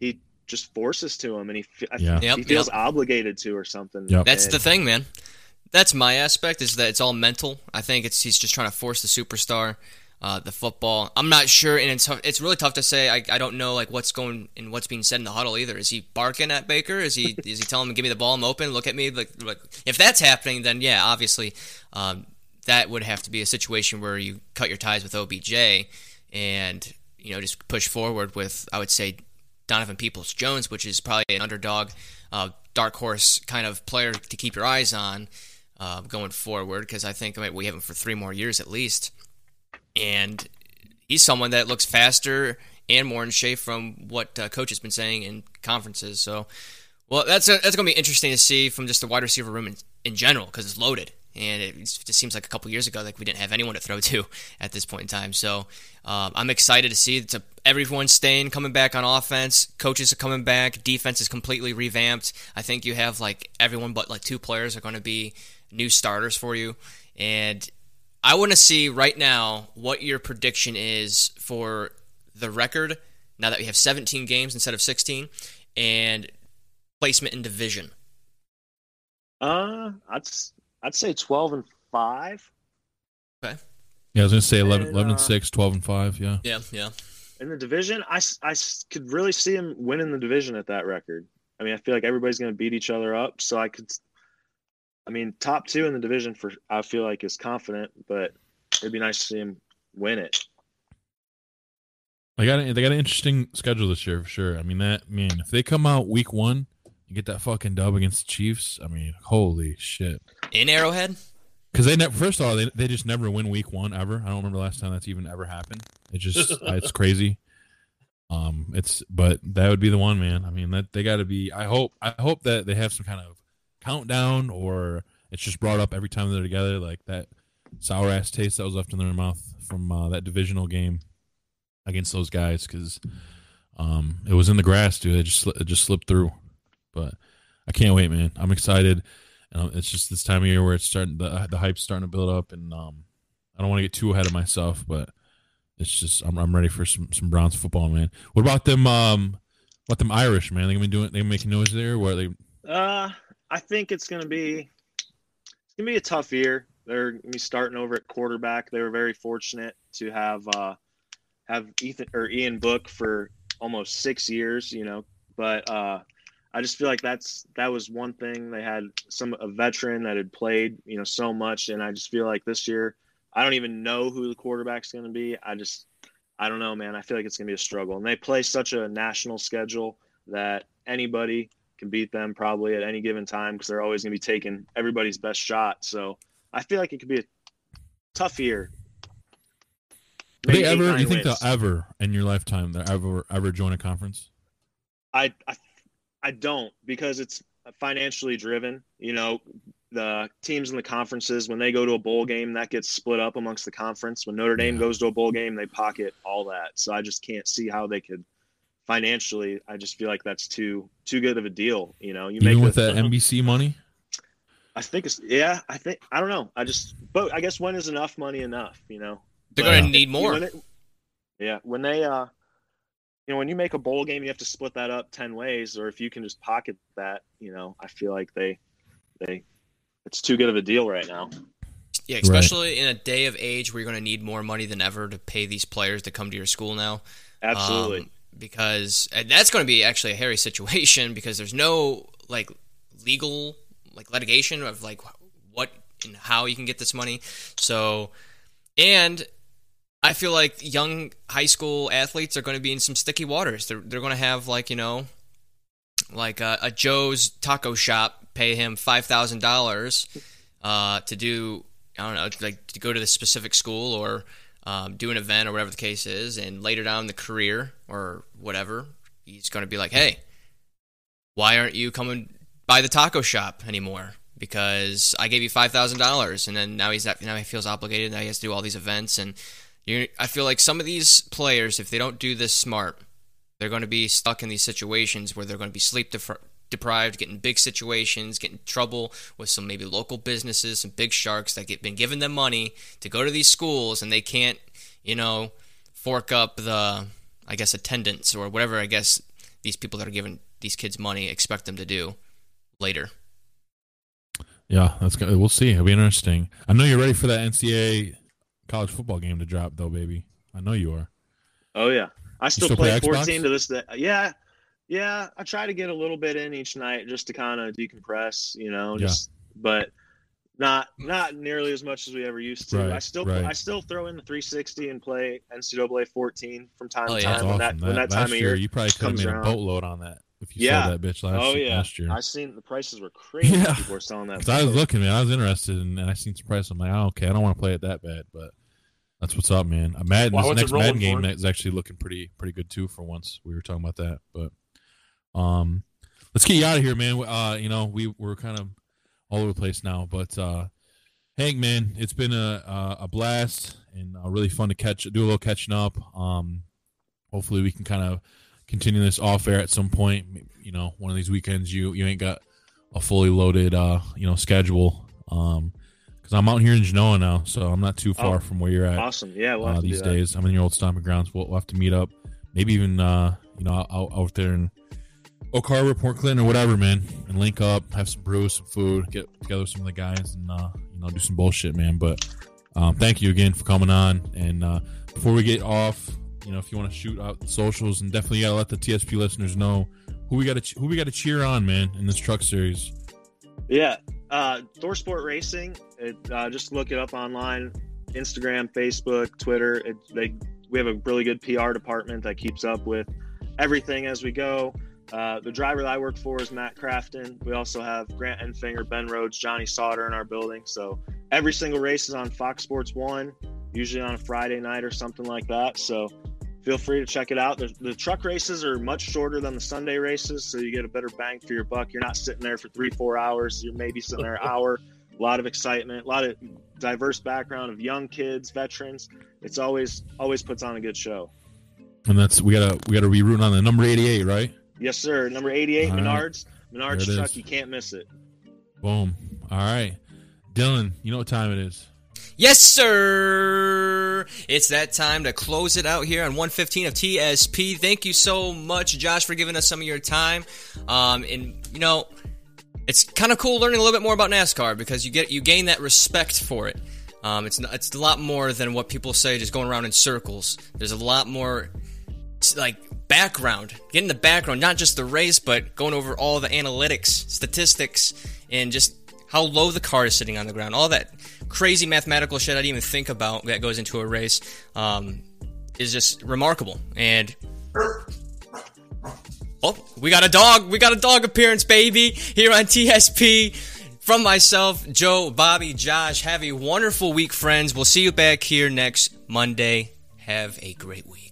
S6: he just forces to him, and he fe- I-
S3: Yeah.
S4: Yep,
S6: feels
S4: yep.
S6: obligated to or something.
S3: Yep.
S4: That's
S6: And
S4: the thing, man. That's my aspect is that it's all mental. I think it's he's just trying to force the superstar, uh, the football. I'm not sure, and it's it's really tough to say. I, I don't know like what's going and what's being said in the huddle either. Is he barking at Baker? Is he is he telling him give me the ball? I'm open. Look at me. Like like if that's happening, then yeah, obviously, um, that would have to be a situation where you cut your ties with OBJ and you know just push forward with I would say Donovan Peoples Jones, which is probably an underdog, uh, dark horse kind of player to keep your eyes on uh, going forward. Because I think I mean, we have him for three more years at least, and he's someone that looks faster and more in shape from what uh, coach has been saying in conferences. So, well, that's a, that's going to be interesting to see from just the wide receiver room in, in general because it's loaded. And it just seems like a couple years ago, like we didn't have anyone to throw to at this point in time. So um, I'm excited to see to everyone staying, coming back on offense. Coaches are coming back. Defense is completely revamped. I think you have like everyone but like two players are going to be new starters for you. And I want to see right now what your prediction is for the record now that we have 17 games instead of 16 and placement in division.
S6: Uh, I'd s- I'd say twelve and five Okay.
S3: yeah. I was gonna say 11,
S6: And,
S3: 11 and
S6: uh,
S3: 6, 12 and five. Yeah,
S4: Yeah, yeah.
S6: in the division. I, I could really see him winning the division at that record. I mean, I feel like everybody's going to beat each other up, so I could. I mean, top two in the division for I feel like is confident, but it'd be nice to see him win it.
S3: they got a, they got an interesting schedule this year for sure. I mean that man, if they come out week one and get that fucking dub against the Chiefs, I mean, holy shit.
S4: In Arrowhead?
S3: Because they never, first of all, they, they just never win week one ever. I don't remember the last time that's even ever happened. It just it's crazy. Um, it's but that would be the one, man. I mean that they got to be. I hope I hope that they have some kind of countdown or it's just brought up every time they're together, like that sour ass taste that was left in their mouth from uh, that divisional game against those guys. Because um, it was in the grass, dude. It just it just slipped through. But I can't wait, man. I'm excited. And it's just this time of year where it's starting the the hype's starting to build up, and um, I don't want to get too ahead of myself, but it's just I'm I'm ready for some some Browns football, man. What about them? Um, what them Irish man? They gonna be doing? They making noise there? Where are they?
S6: Uh, I think it's gonna be it's gonna be a tough year. They're gonna be starting over at quarterback. They were very fortunate to have uh, have Ethan or Ian Book for almost six years. You know, but uh, I just feel like that's that was one thing they had some a veteran that had played you know so much, and I just feel like this year I don't even know who the quarterback's going to be. I just I don't know, man. I feel like it's going to be a struggle, and they play such a national schedule that anybody can beat them probably at any given time because they're always going to be taking everybody's best shot. So I feel like it could be a tough year.
S3: Do they ever? You think
S6: wins.
S3: they'll ever in your lifetime they ever ever join a conference?
S6: I, I I don't because it's financially driven. You know, the teams in the conferences when they go to a bowl game, that gets split up amongst the conference. When Notre Dame
S3: Yeah.
S6: goes to a bowl game, they pocket all that. So I just can't see how they could financially. I just feel like that's too too good of a deal. You know, you
S3: Even
S6: make
S3: with
S6: a-
S3: that NBC money?
S6: I think it's yeah. I think I don't know. I just but I guess when is enough money enough? You know,
S4: They're
S6: But
S4: going to
S6: if
S4: need more.
S6: win it- yeah, when they uh, you know, when you make a bowl game, you have to split that up ten ways, or if you can just pocket that, you know, I feel like they they it's too good of a deal right now.
S4: Yeah, especially in a day of age where you're going to need more money than ever to pay these players to come to your school now.
S6: Absolutely.
S4: Um, because and that's going to be actually a hairy situation because there's no like legal like litigation of like what and how you can get this money. So, and I feel like young high school athletes are going to be in some sticky waters. They're they're going to have like you know, like a, a Joe's Taco Shop pay him five thousand dollars uh, to do I don't know like to go to the specific school or um, do an event or whatever the case is, and later down the career or whatever, he's going to be like, hey, why aren't you coming by the taco shop anymore? Because I gave you five thousand dollars, and then now he's not, now he feels obligated. Now he has to do all these events, and you I feel like some of these players, if they don't do this smart, they're going to be stuck in these situations where they're going to be sleep deprived, getting big situations, getting trouble with some maybe local businesses, some big sharks that get been giving them money to go to these schools, and they can't, you know, fork up the, I guess, attendance or whatever. I guess these people that are giving these kids money expect them to do later.
S3: Yeah, that's good. We'll see. It'll be interesting. I know you're ready for that NCAA college football game to drop, though, baby. I know you are.
S6: Oh yeah, I still,
S3: still
S6: play,
S3: play
S6: 14 to this day. Yeah, yeah. I try to get a little bit in each night just to kind of decompress, you know.
S3: Yeah.
S6: Just but not not nearly as much as we ever used to.
S3: Right,
S6: I still
S3: right.
S6: I still throw in the 360 and play NCAA 14 from time
S4: Oh,
S6: to
S4: yeah.
S3: That's
S6: time when that
S3: awesome.
S6: when that, time
S3: last
S6: of
S3: year,
S6: year.
S3: you probably could have
S6: comes
S3: made a
S6: around.
S3: boatload on that if you
S6: Yeah.
S3: sold that bitch last,
S6: oh yeah,
S3: last year.
S6: I seen the prices were crazy.
S3: Yeah.
S6: People were selling that.
S3: 'Cause I was looking, man. I was interested, and, and I seen some price. I'm like, oh, okay, I don't want to play it that bad, but that's what's up, man. A Madden,
S5: Wow,
S3: this
S5: what's it
S3: next
S5: rolling
S3: Madden game is actually looking pretty pretty good too. For once, we were talking about that, but um, let's get you out of here, man. Uh, you know, we we're kind of all over the place now, but uh, Hank, man, it's been a a, a blast and uh, really fun to catch do a little catching up. Um, hopefully we can kind of continue this off air at some point. You know, one of these weekends you you ain't got a fully loaded uh you know schedule um because I'm out here in Genoa now, so I'm not too far
S6: Oh,
S3: from where you're at
S6: Awesome. Yeah, we'll
S3: uh, these
S6: do that.
S3: days. I'm in your old stomping grounds. We'll, we'll have to meet up, maybe even uh you know out, out there in Oak Harbor, Port Clinton, or whatever, man, and link up, have some brews, some food, get together with some of the guys, and uh, you know do some bullshit, man. But um, thank you again for coming on. And uh, before we get off, you know, if you want to shoot out the socials, and definitely gotta let the TSP listeners know who we got to who we got to cheer on, man, in this truck series.
S6: Yeah, uh, ThorSport Racing. It, uh, just look it up online, Instagram, Facebook, Twitter. It, they we have a really good PR department that keeps up with everything as we go. Uh, the driver that I work for is Matt Crafton. We also have Grant Enfinger, Ben Rhodes, Johnny Sauter in our building. So every single race is on Fox Sports One, usually on a Friday night or something like that. So feel free to check it out. The, the truck races are much shorter than the Sunday races, so you get a better bang for your buck. You're not sitting there for three, four hours. You're maybe sitting there an hour. A lot of excitement, a lot of diverse background of young kids, veterans. It's always always puts on a good show.
S3: And that's we gotta we gotta reroute on the number 88, right?
S6: Yes, sir. Number 88,
S3: All right.
S6: Menards. Menards
S3: There it
S6: truck.
S3: is.
S6: You can't miss it.
S3: Boom. All right, Dylan, you know what time it is.
S4: Yes, sir. It's that time to close it out here on 115 of TSP. Thank you so much, Josh, for giving us some of your time. Um, and you know, it's kind of cool learning a little bit more about NASCAR because you get you gain that respect for it. Um, it's it's a lot more than what people say, just going around in circles. There's a lot more like background, getting the background, not just the race, but going over all the analytics, statistics, and just how low the car is sitting on the ground. All that crazy mathematical shit I didn't even think about that goes into a race um, is just remarkable. And oh, we got a dog. We got a dog appearance, baby, here on TSP. From myself, Joe, Bobby, Josh, have a wonderful week, friends. We'll see you back here next Monday. Have a great week.